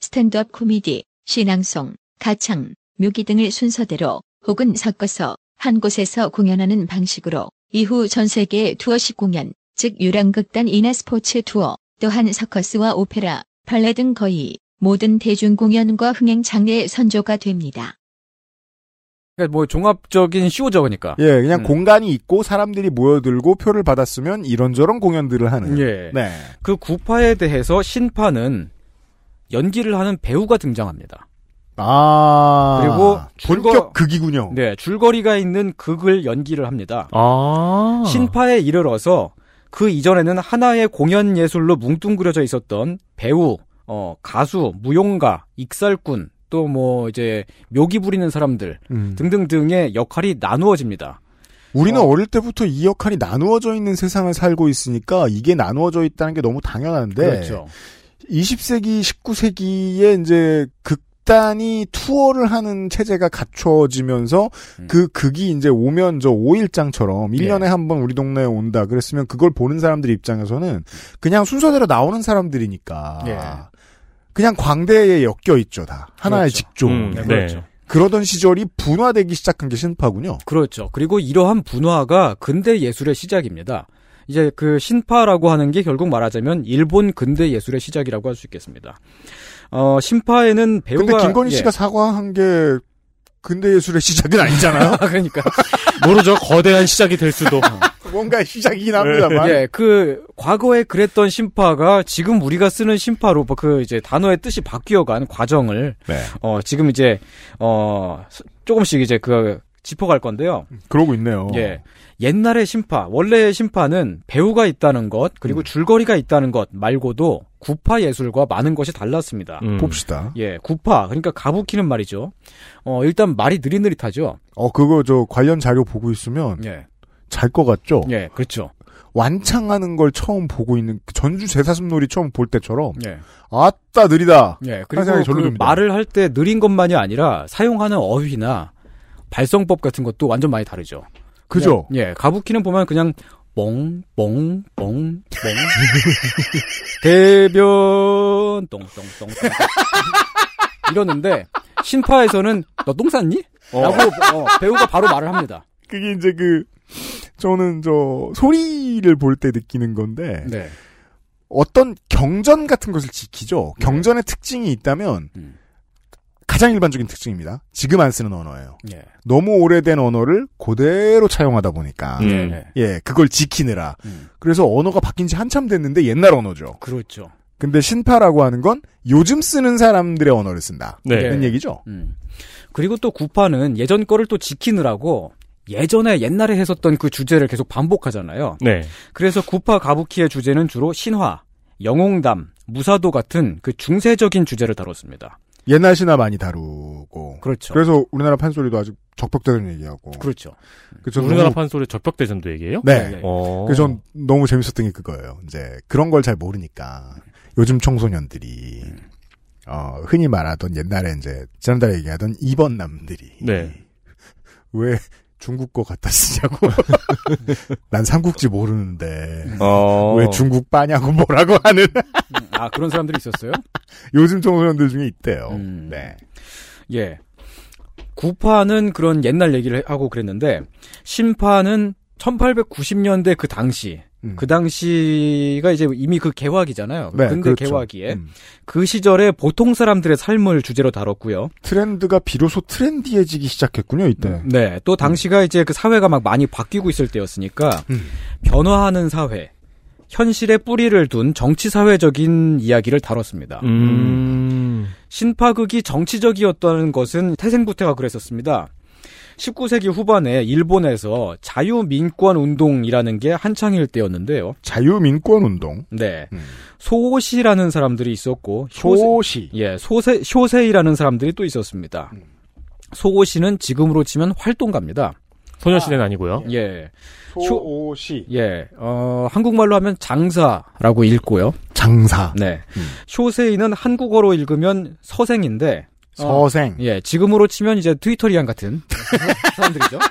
스탠드업 코미디, 샹송, 가창, 묘기 등을 순서대로 혹은 섞어서 한 곳에서 공연하는 방식으로 이후 전 세계 투어식 공연, 즉 유랑극단이나 스포츠 투어, 또한 서커스와 오페라, 발레 등 거의 모든 대중공연과 흥행 장르의 선조가 됩니다. 그러니까 뭐 종합적인 쇼죠, 그러니까. 예, 그냥 음. 공간이 있고 사람들이 모여들고 표를 받았으면 이런저런 공연들을 하는. 예. 네. 그 구파에 대해서 신파는 연기를 하는 배우가 등장합니다. 아. 그리고 본격 극이군요. 네, 줄거리가 있는 극을 연기를 합니다. 아. 신파에 이르러서 그 이전에는 하나의 공연 예술로 뭉뚱그려져 있었던 배우, 어, 가수, 무용가, 익살꾼, 또 뭐 이제 묘기 부리는 사람들 음. 등등등의 역할이 나누어집니다. 우리는 어. 어. 릴 때부터 이 역할이 나누어져 있는 세상을 살고 있으니까 이게 나누어져 있다는 게 너무 당연한데 그렇죠. 20세기, 19세기에 이제 극단이 투어를 하는 체제가 갖춰지면서 음. 그 극이 이제 오면 저 5일장처럼 예. 1년에 한번 우리 동네에 온다. 그랬으면 그걸 보는 사람들 입장에서는 그냥 순서대로 나오는 사람들이니까. 예. 그냥 광대에 엮여 있죠, 다. 하나의 그렇죠. 직종. 음, 네, 네. 그렇죠. 그러던 시절이 분화되기 시작한 게 신파군요. 그렇죠. 그리고 이러한 분화가 근대 예술의 시작입니다. 이제 그 신파라고 하는 게 결국 말하자면 일본 근대 예술의 시작이라고 할 수 있겠습니다. 어, 신파에는 배우가 근데 김건희 예. 씨가 사과한 게 근대 예술의 시작은 아니잖아요. 그러니까 모르죠. 거대한 시작이 될 수도. 뭔가 시작이긴 합니다만. 예, 그 과거에 그랬던 신파가 지금 우리가 쓰는 신파로 뭐그 이제 단어의 뜻이 바뀌어간 과정을 네. 어 지금 이제 어 조금씩 이제 그 짚어갈 건데요. 그러고 있네요. 예. 옛날의 신파, 원래의 신파는 배우가 있다는 것, 그리고 줄거리가 있다는 것 말고도 구파 예술과 많은 것이 달랐습니다. 음. 봅시다. 예, 구파, 그러니까 가부키는 말이죠. 어, 일단 말이 느릿느릿하죠. 어, 그거 저 관련 자료 보고 있으면 예, 잘 것 같죠? 예, 그렇죠. 완창하는 걸 처음 보고 있는 그 전주 제사슴놀이 처음 볼 때처럼 예, 아따 느리다. 예, 한 그리고 그. 말을 할 때 느린 것만이 아니라 사용하는 어휘나 발성법 같은 것도 완전 많이 다르죠. 그죠? 그냥, 예, 가부키는 보면 그냥 뽕, 뽕, 뽕, 뽕. 대변, 똥, 똥, 똥, 똥. 이러는데, 신파에서는, 너 똥 쌌니? 라고, 어, 배우가 바로 말을 합니다. 그게 이제 그 저는 저 소리를 볼 때 느끼는 건데 네. 어떤 경전 같은 것을 지키죠. 경전의 특징이 있다면 음. 가장 일반적인 특징입니다. 지금 안 쓰는 언어예요. 예. 너무 오래된 언어를 그대로 차용하다 보니까 음. 네. 예 그걸 지키느라 음. 그래서 언어가 바뀐 지 한참 됐는데 옛날 언어죠. 그렇죠. 근데 신파라고 하는 건 요즘 쓰는 사람들의 언어를 쓴다. 네. 이런 얘기죠. 음. 그리고 또 구파는 예전 거를 또 지키느라고 예전에 옛날에 했었던 그 주제를 계속 반복하잖아요. 네. 그래서 구파 가부키의 주제는 주로 신화, 영웅담, 무사도 같은 그 중세적인 주제를 다뤘습니다. 옛날 신화 많이 다루고. 그렇죠. 그래서 우리나라 판소리도 아직 적벽대전 얘기하고. 그렇죠. 그전 우리나라 너무- 판소리 적벽대전도 얘기해요? 네. 네. 어. 그래서 전 너무 재밌었던 게 그거예요. 이제 그런 걸 잘 모르니까 요즘 청소년들이 어, 흔히 말하던 옛날에 이제 지난달에 얘기하던 2번 남들이 네. 왜 중국 거 갖다 쓰냐고. 난 삼국지 모르는데 어. 왜 중국 빠냐고 뭐라고 하는 음, 아 그런 사람들이 있었어요? 요즘 청소년들 중에 있대요. 음. 네. 예. 구파는 그런 옛날 얘기를 하고 그랬는데 신파는 1890년대 그 당시 음. 그 당시가 이제 이미 그 개화기잖아요. 네, 근대 그렇죠. 개화기에 음. 그 시절에 보통 사람들의 삶을 주제로 다뤘고요. 트렌드가 비로소 트렌디해지기 시작했군요, 이때. 네, 또 당시가 이제 그 사회가 막 많이 바뀌고 있을 때였으니까 음. 변화하는 사회, 현실에 뿌리를 둔 정치 사회적인 이야기를 다뤘습니다. 음. 신파극이 정치적이었다는 것은 태생부태가 그랬었습니다. 19세기 후반에 일본에서 자유민권 운동이라는 게 한창일 때였는데요. 자유민권 운동. 네. 음. 소시라는 사람들이 있었고 효세, 소시. 예, 소세 쇼세이라는 사람들이 또 있었습니다. 음. 소시는 지금으로 치면 활동가입니다. 소녀시대는 아 니고요. 예. 소시. 예. 어, 한국말로 하면 장사라고 읽고요. 장사. 네. 음. 쇼세이는 한국어로 읽으면 서생인데 어, 서생. 예, 지금으로 치면 이제 트위터리안 같은 사람들이죠.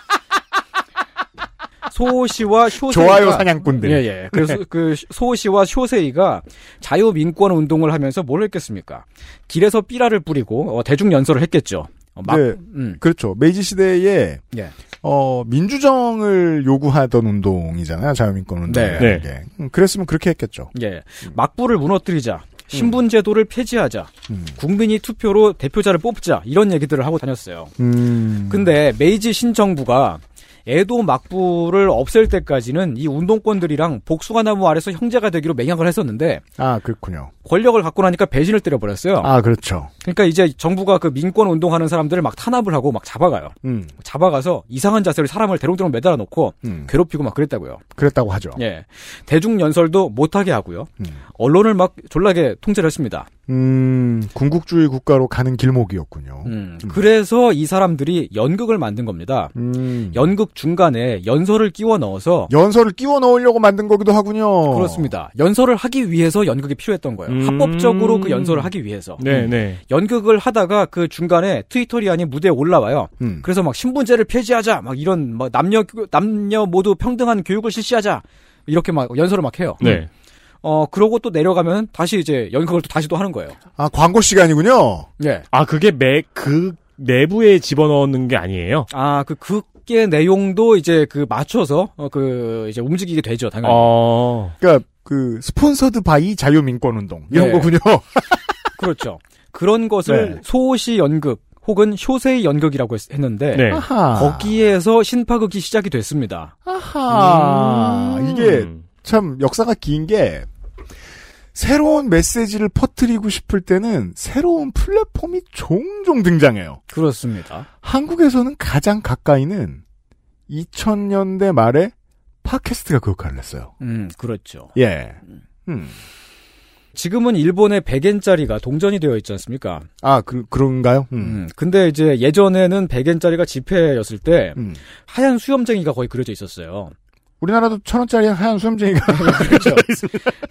소시와 쇼세이가 좋아요 사냥꾼들. 예, 예. 그래서 그 소시와 쇼세이가 자유민권 운동을 하면서 뭘 했겠습니까? 길에서 삐라를 뿌리고 어, 대중 연설을 했겠죠. 어, 막, 네. 음, 그렇죠. 메이지 시대에 예. 어, 민주정을 요구하던 운동이잖아요. 자유민권 운동. 네. 네. 그랬으면 그렇게 했겠죠. 예. 막부를 무너뜨리자. 신분 제도를 폐지하자. 음. 국민이 투표로 대표자를 뽑자. 이런 얘기들을 하고 다녔어요. 음. 근데 메이지 신정부가 에도 막부를 없앨 때까지는 이 운동권들이랑 복숭아나무 아래서 형제가 되기로 맹약을 했었는데 아, 그렇군요. 권력을 갖고 나니까 배신을 때려버렸어요. 아, 그렇죠. 그러니까 이제 정부가 그 민권 운동하는 사람들을 막 탄압을 하고 막 잡아가요. 음, 잡아가서 이상한 자세로 사람을 대롱대롱 매달아 놓고 음. 괴롭히고 막 그랬다고요. 그랬다고 하죠. 예. 대중 연설도 못하게 하고요. 음. 언론을 막 졸라게 통제를 했습니다. 음, 군국주의 국가로 가는 길목이었군요. 음, 그래서 이 사람들이 연극을 만든 겁니다. 음. 연극 중간에 연설을 끼워 넣어서 연설을 끼워 넣으려고 만든 거기도 하군요. 그렇습니다. 연설을 하기 위해서 연극이 필요했던 거예요. 음. 합법적으로 그 연설을 하기 위해서. 네, 네. 연극을 하다가 그 중간에 트위터리안이 무대에 올라와요. 음. 그래서 막 신분제를 폐지하자, 막 이런 막 남녀 남녀 모두 평등한 교육을 실시하자 이렇게 막 연설을 막 해요. 네. 어 그러고 또 내려가면 다시 이제 연극을 또 다시 또 하는 거예요. 아, 광고 시간이군요. 예. 아, 그게 매, 그, 내부에 집어넣는 게 아니에요? 아그 극의 내용도 이제 그 맞춰서 어, 그 이제 움직이게 되죠 당연히. 어. 그러니까 그 sponsored by 자유민권운동 이런 네. 거군요. 그렇죠. 그런 것을 네. 소시 연극 혹은 쇼세이 연극이라고 했, 는데 네. 아하. 거기에서 신파극이 시작이 됐습니다. 아하. 음. 이게 참 역사가 긴 게 새로운 메시지를 퍼뜨리고 싶을 때는 새로운 플랫폼이 종종 등장해요. 그렇습니다. 한국에서는 가장 가까이는 2000년대 말에 팟캐스트가 그 역할을 했어요. 음 그렇죠. 예. 음. 지금은 일본의 100엔짜리가 동전이 되어 있지 않습니까? 아, 그, 그런가요? 음. 음, 근데 이제 예전에는 100엔짜리가 지폐였을 때 음. 하얀 수염쟁이가 거의 그려져 있었어요. 우리나라도 천 원짜리 하얀 수염쟁이가 그렇죠.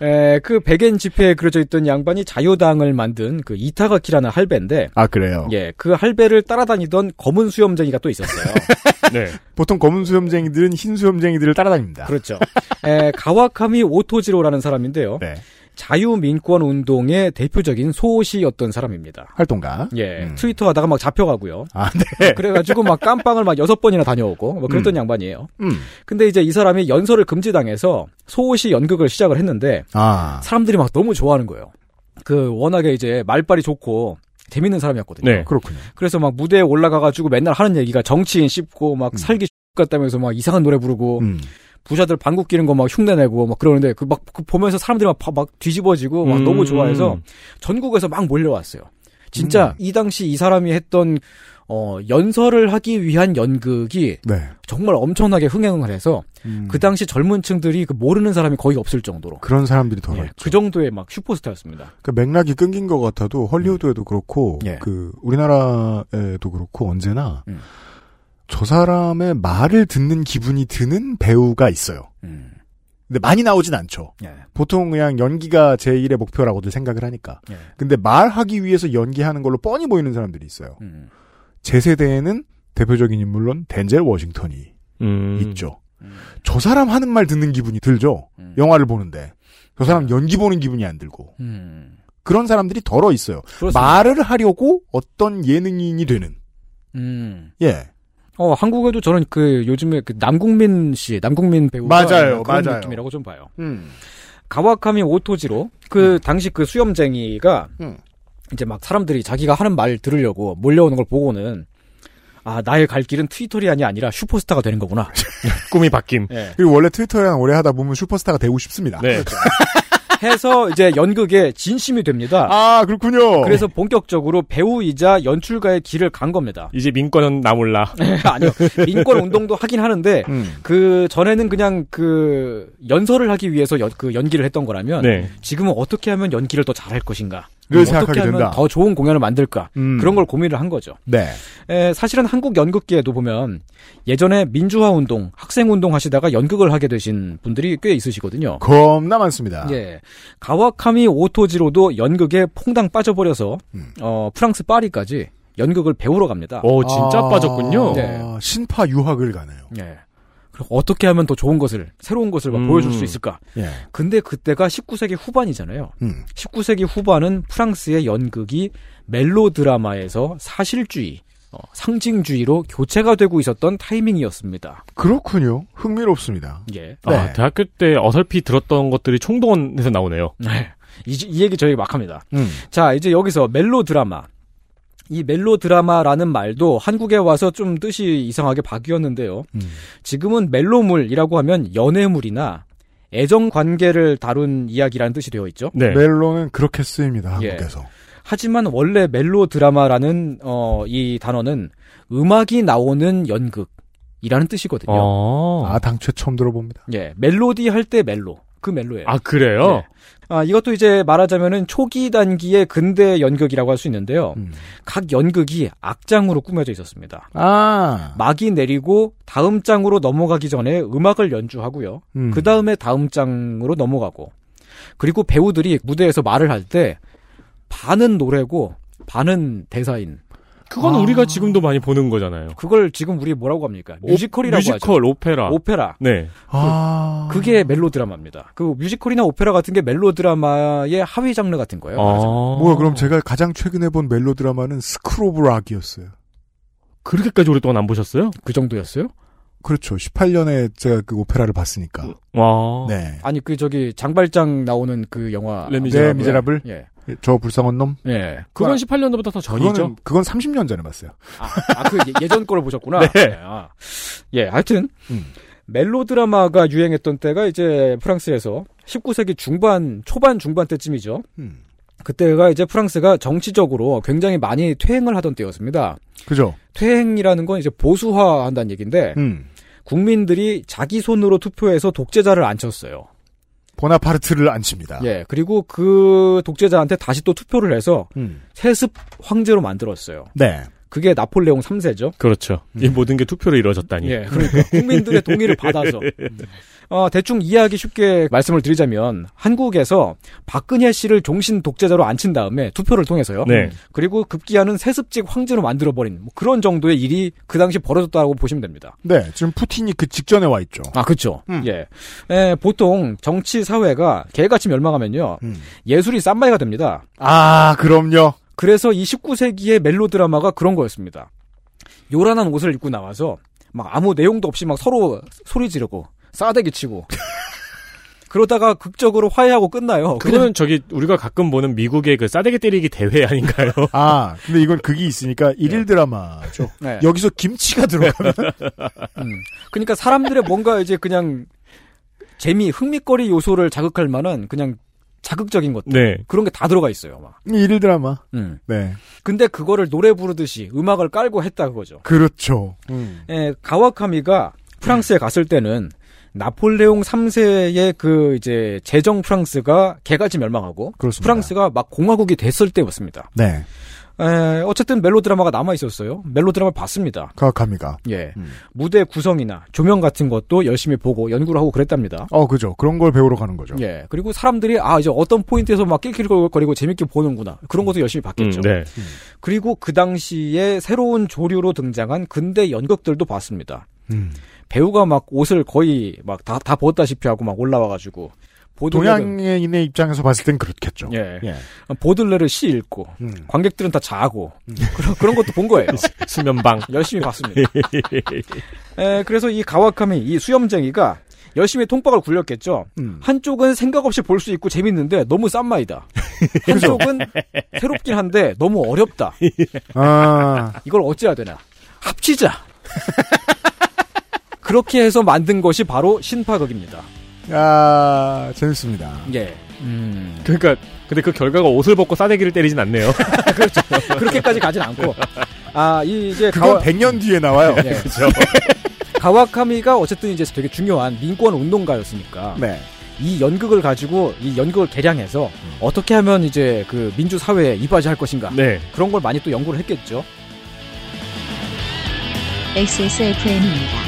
에, 그 100엔 지폐에 그려져 있던 양반이 자유당을 만든 그 이타가키라는 할배인데 아 그래요. 예, 그 할배를 따라다니던 검은 수염쟁이가 또 있었어요. 네. 보통 검은 수염쟁이들은 흰 수염쟁이들을 따라다닙니다. 그렇죠. 에, 가와카미 오토지로라는 사람인데요. 네. 자유민권 운동의 대표적인 소시였던 사람입니다. 활동가. 예, 음. 트위터 하다가 막 잡혀가고요. 아, 네. 그래가지고 막 깜빵을 막 여섯 번이나 다녀오고 뭐 그랬던 양반이에요. 음. 근데 이제 이 사람이 연설을 금지당해서 소시 연극을 시작을 했는데 아. 사람들이 막 너무 좋아하는 거예요. 그 워낙에 이제 말빨이 좋고 재밌는 사람이었거든요. 네. 그렇군요. 그래서 막 무대에 올라가가지고 맨날 하는 얘기가 정치인 씹고 막 살기 같다면서 막 이상한 노래 부르고 음. 부자들 방귀 끼는 거 막 흉내내고 막 그러는데 그 막 보면서 사람들이 막, 파- 막 뒤집어지고 막 음. 너무 좋아해서 전국에서 막 몰려왔어요. 진짜 음. 이 당시 이 사람이 했던 어 연설을 하기 위한 연극이 네. 정말 엄청나게 흥행을 해서 음. 그 당시 젊은 층들이 그 모르는 사람이 거의 없을 정도로 그런 사람들이 더 예. 그 정도의 막 슈퍼스타였습니다. 그 맥락이 끊긴 것 같아도 헐리우드에도 그렇고 예. 그 우리나라에도 그렇고 언제나 음. 저 사람의 말을 듣는 기분이 드는 배우가 있어요. 음. 근데 많이 나오진 않죠. 예. 보통 그냥 연기가 제1의 목표라고들 생각을 하니까. 예. 근데 말하기 위해서 연기하는 걸로 뻔히 보이는 사람들이 있어요. 음. 제 세대에는 대표적인 인물론 덴젤 워싱턴이 음. 있죠. 저 사람 하는 말 듣는 기분이 들죠. 음. 영화를 보는데. 저 사람 연기 보는 기분이 안 들고. 음. 그런 사람들이 덜어 있어요. 그렇습니다. 말을 하려고 어떤 예능인이 되는. 음. 예. 어, 한국에도 저는 그 요즘에 그 남국민 씨, 남국민 배우가 맞아요, 그런 맞아요. 느낌이라고 좀 봐요. 음. 가와카미 오토지로 그 당시 그 수염쟁이가 음. 이제 막 사람들이 자기가 하는 말 들으려고 몰려오는 걸 보고는 아 나의 갈 길은 트위터리안이 아니라 슈퍼스타가 되는 거구나. 꿈이 바뀜. 예. 그리고 원래 트위터랑 오래 하다 보면 슈퍼스타가 되고 싶습니다. 네. 해서 이제 연극에 진심이 됩니다. 아, 그렇군요. 그래서 본격적으로 배우이자 연출가의 길을 간 겁니다. 이제 민권은 나 몰라. 아니요. 민권 운동도 하긴 하는데 음. 그 전에는 그냥 그 연설을 하기 위해서 연, 그 연기를 했던 거라면 네. 지금은 어떻게 하면 연기를 더 잘할 것인가? 를 어떻게 생각하게 하면 된다. 더 좋은 공연을 만들까? 음. 그런 걸 고민을 한 거죠. 네. 에, 사실은 한국 연극계에도 보면 예전에 민주화 운동, 학생 운동 하시다가 연극을 하게 되신 분들이 꽤 있으시거든요. 겁나 많습니다. 예. 가와카미 오토지로도 연극에 퐁당 빠져버려서 음. 어, 프랑스 파리까지 연극을 배우러 갑니다. 오, 진짜 아, 빠졌군요. 네. 신파 유학을 가네요. 예. 그리고 어떻게 하면 더 좋은 것을, 새로운 것을 막 음. 보여줄 수 있을까? 예. 근데 그때가 19세기 후반이잖아요. 음. 19세기 후반은 프랑스의 연극이 멜로드라마에서 사실주의, 어, 상징주의로 교체가 되고 있었던 타이밍이었습니다. 그렇군요. 흥미롭습니다. 예. 아, 네. 대학교 때 어설피 들었던 것들이 총동원해서 나오네요. 네. 이, 이 얘기 저희 막 합니다. 음. 자, 이제 여기서 멜로드라마. 이 멜로드라마라는 말도 한국에 와서 좀 뜻이 이상하게 바뀌었는데요. 음. 지금은 멜로물이라고 하면 연애물이나 애정 관계를 다룬 이야기라는 뜻이 되어 있죠. 네. 멜로는 그렇게 쓰입니다. 예. 한국에서. 하지만 원래 멜로 드라마라는 어, 이 단어는 음악이 나오는 연극이라는 뜻이거든요. 어. 아, 당최 처음 들어봅니다. 예, 멜로디 할 때 멜로. 그 멜로예요. 아, 그래요? 예. 아, 이것도 이제 말하자면은 초기 단기의 근대 연극이라고 할 수 있는데요. 음. 각 연극이 악장으로 꾸며져 있었습니다. 아. 막이 내리고 다음 장으로 넘어가기 전에 음악을 연주하고요. 음. 그 다음에 다음 장으로 넘어가고. 그리고 배우들이 무대에서 말을 할 때 반은 노래고 반은 대사인. 그건 아. 우리가 지금도 많이 보는 거잖아요. 그걸 지금 우리 뭐라고 합니까? 뮤지컬이라고 뮤지컬, 하죠. 오페라. 오페라. 네. 아. 그 게 멜로 드라마입니다. 그 뮤지컬이나 오페라 같은 게 멜로 드라마의 하위 장르 같은 거예요. 아. 뭐야, 그럼 제가 가장 최근에 본 멜로 드라마는 School of Rock이었어요. 그렇게까지 오랫동안 안 보셨어요? 그 정도였어요? 그렇죠. 18년에 제가 그 오페라를 봤으니까. 와. 네. 아니 그 저기 장발장 나오는 그 영화 레 네, 미제라블. 미제라블. 예. 저 불쌍한 놈. 예. 그건 18년도부터 더 전이죠. 그거는, 그건 30년 전에 봤어요. 아, 그 예, 전 거를 보셨구나. 네. 아. 예, 하여튼 음. 멜로 드라마가 유행했던 때가 이제 프랑스에서 19세기 중반, 초반 중반 때쯤이죠. 음. 그때가 이제 프랑스가 정치적으로 굉장히 많이 퇴행을 하던 때였습니다. 그죠? 퇴행이라는 건 이제 보수화한다는 얘기인데 음. 국민들이 자기 손으로 투표해서 독재자를 앉혔어요. 보나파르트를 안 칩니다. 예, 그리고 그 독재자한테 다시 또 투표를 해서 음. 세습 황제로 만들었어요. 네. 그게 나폴레옹 3세죠. 그렇죠. 이 모든 게 투표로 이루어졌다니. 예, 그러니까 국민들의 동의를 받아서 어, 대충 이해하기 쉽게 말씀을 드리자면 한국에서 박근혜 씨를 종신 독재자로 앉힌 다음에 투표를 통해서요. 네. 그리고 급기야는 세습직 황제로 만들어 버린 뭐 그런 정도의 일이 그 당시 벌어졌다고 보시면 됩니다. 네. 지금 푸틴이 그 직전에 와 있죠. 아, 그렇죠. 음. 예. 에, 보통 정치 사회가 개같이 멸망하면요. 음. 예술이 쌈마이가 됩니다. 아, 그럼요. 그래서 이 19세기의 멜로 드라마가 그런 거였습니다. 요란한 옷을 입고 나와서 막 아무 내용도 없이 막 서로 소리 지르고 싸대기 치고 그러다가 극적으로 화해하고 끝나요. 그거는 저기 우리가 가끔 보는 미국의 그 싸대기 때리기 대회 아닌가요? 아, 근데 이건 극이 있으니까 일일 드라마죠. 네. 여기서 김치가 들어가면 음. 그러니까 사람들의 뭔가 이제 그냥 재미, 흥미거리 요소를 자극할 만한 그냥 자극적인 것들 네. 그런 게 다 들어가 있어요. 막. 일일 드라마. 음. 네. 근데 그거를 노래 부르듯이 음악을 깔고 했다 그거죠. 그렇죠. 음. 예, 가와카미가 프랑스에 갔을 때는 나폴레옹 3세의 그 이제 재정 프랑스가 개같이 멸망하고 그렇습니다. 프랑스가 막 공화국이 됐을 때였습니다. 네. 에, 어쨌든 멜로 드라마가 남아 있었어요. 멜로 드라마 봤습니다. 가와카미가. 예. 음. 무대 구성이나 조명 같은 것도 열심히 보고 연구를 하고 그랬답니다. 어, 그죠. 그런 걸 배우러 가는 거죠. 예. 그리고 사람들이 아 이제 어떤 포인트에서 막 낄낄거리고 재밌게 보는구나. 그런 것도 열심히 봤겠죠. 음, 네. 그리고 그 당시에 새로운 조류로 등장한 근대 연극들도 봤습니다. 음. 배우가 막 옷을 거의 막 다 다 벗다시피 하고 막 올라와가지고 동양인의 입장에서 봤을 땐 그렇겠죠. 예. 예. 보들레를 시 읽고 음. 관객들은 다 자고 그런 그런 것도 본 거예요. 수면방. 열심히 봤습니다. 에, 그래서 이 가와카미 이 수염쟁이가 열심히 통박을 굴렸겠죠. 음. 한쪽은 생각 없이 볼 수 있고 재밌는데 너무 싼 마이다. 한쪽은 새롭긴 한데 너무 어렵다. 아, 이걸 어찌해야 되나? 합치자. 그렇게 해서 만든 것이 바로 신파극입니다. 아, 재밌습니다. 예. 음. 그러니까 근데 그 결과가 옷을 벗고 싸대기를 때리진 않네요. 그렇죠. 그렇게까지 가진 않고. 아, 이 이제 그건 가와, 100년 뒤에 나와요. 예. 가와카미가 어쨌든 이제 되게 중요한 민권 운동가였으니까. 네. 이 연극을 가지고 이 연극을 개량해서 어떻게 하면 이제 그 민주 사회에 이바지할 것인가. 네. 그런 걸 많이 또 연구를 했겠죠. XSFM입니다.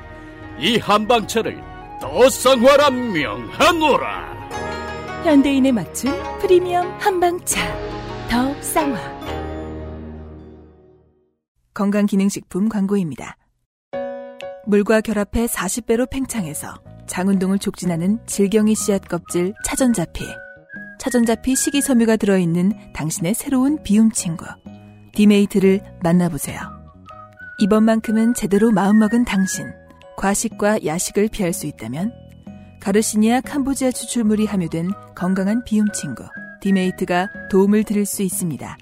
이 한방차를 더 쌍화라 명하노라. 현대인에 맞춘 프리미엄 한방차 더 쌍화 건강기능식품 광고입니다. 물과 결합해 40배로 팽창해서 장운동을 촉진하는 질경이 씨앗 껍질 차전자피. 차전자피 식이섬유가 들어있는 당신의 새로운 비움 친구. 디메이트를 만나보세요. 이번만큼은 제대로 마음먹은 당신. 과식과 야식을 피할 수 있다면 가르시니아 캄보지아 추출물이 함유된 건강한 비움 친구. 디메이트가 도움을 드릴 수 있습니다.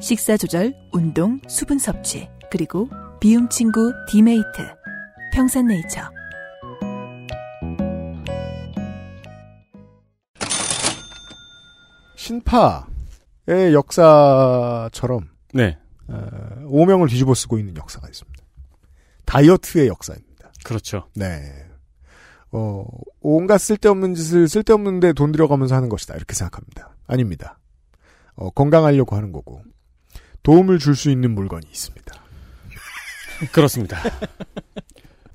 식사 조절, 운동, 수분 섭취, 그리고 비움 친구 디메이트. 평산네이처. 신파의 역사처럼 네. 어, 오명을 뒤집어 쓰고 있는 역사가 있습니다. 다이어트의 역사입니다. 그렇죠. 네. 어, 온갖 쓸데없는 짓을 쓸데없는데 돈 들여가면서 하는 것이다. 이렇게 생각합니다. 아닙니다. 어, 건강하려고 하는 거고 도움을 줄 수 있는 물건이 있습니다. 그렇습니다.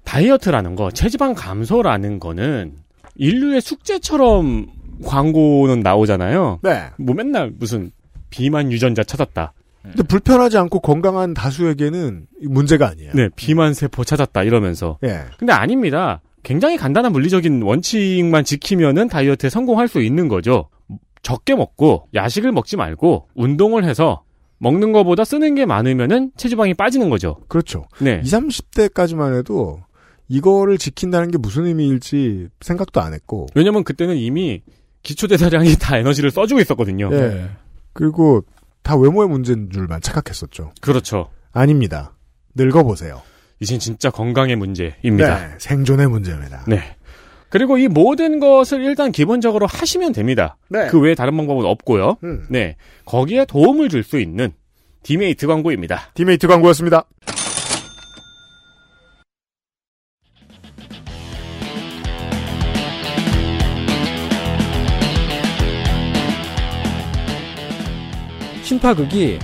다이어트라는 거, 체지방 감소라는 거는 인류의 숙제처럼 광고는 나오잖아요. 네. 뭐 맨날 무슨 비만 유전자 찾았다. 근데 불편하지 않고 건강한 다수에게는 문제가 아니에요. 네, 비만 세포 찾았다 이러면서. 예. 근데 아닙니다. 굉장히 간단한 물리적인 원칙만 지키면은 다이어트에 성공할 수 있는 거죠. 적게 먹고 야식을 먹지 말고 운동을 해서 먹는 것보다 쓰는 게 많으면은 체지방이 빠지는 거죠. 그렇죠. 네. 20, 30대까지만 해도 이거를 지킨다는 게 무슨 의미일지 생각도 안 했고. 왜냐면 그때는 이미 기초대사량이 다 에너지를 써주고 있었거든요. 예. 그리고 다 외모의 문제인 줄만 착각했었죠. 그렇죠. 아닙니다. 늙어보세요. 이젠 진짜 건강의 문제입니다. 네, 생존의 문제입니다. 네. 그리고 이 모든 것을 일단 기본적으로 하시면 됩니다. 네. 그 외에 다른 방법은 없고요. 음. 네. 거기에 도움을 줄 수 있는 디메이트 광고입니다. 디메이트 광고였습니다. 신파극이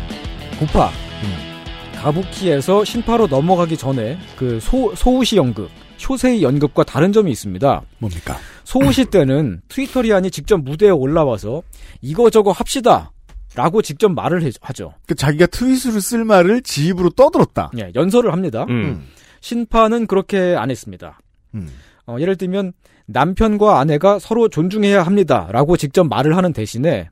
구파 가부키에서 신파로 넘어가기 전에 그 소, 소우시 연극, 쇼세이 연극과 다른 점이 있습니다. 뭡니까? 소우시 때는 트위터리안이 직접 무대에 올라와서 이거저거 합시다. 라고 직접 말을 해- 하죠. 그 자기가 트윗으로 쓸 말을 지 입으로 떠들었다. 예, 연설을 합니다. 음. 신파는 그렇게 안 했습니다. 음. 어, 예를 들면 남편과 아내가 서로 존중해야 합니다라고 직접 말을 하는 대신에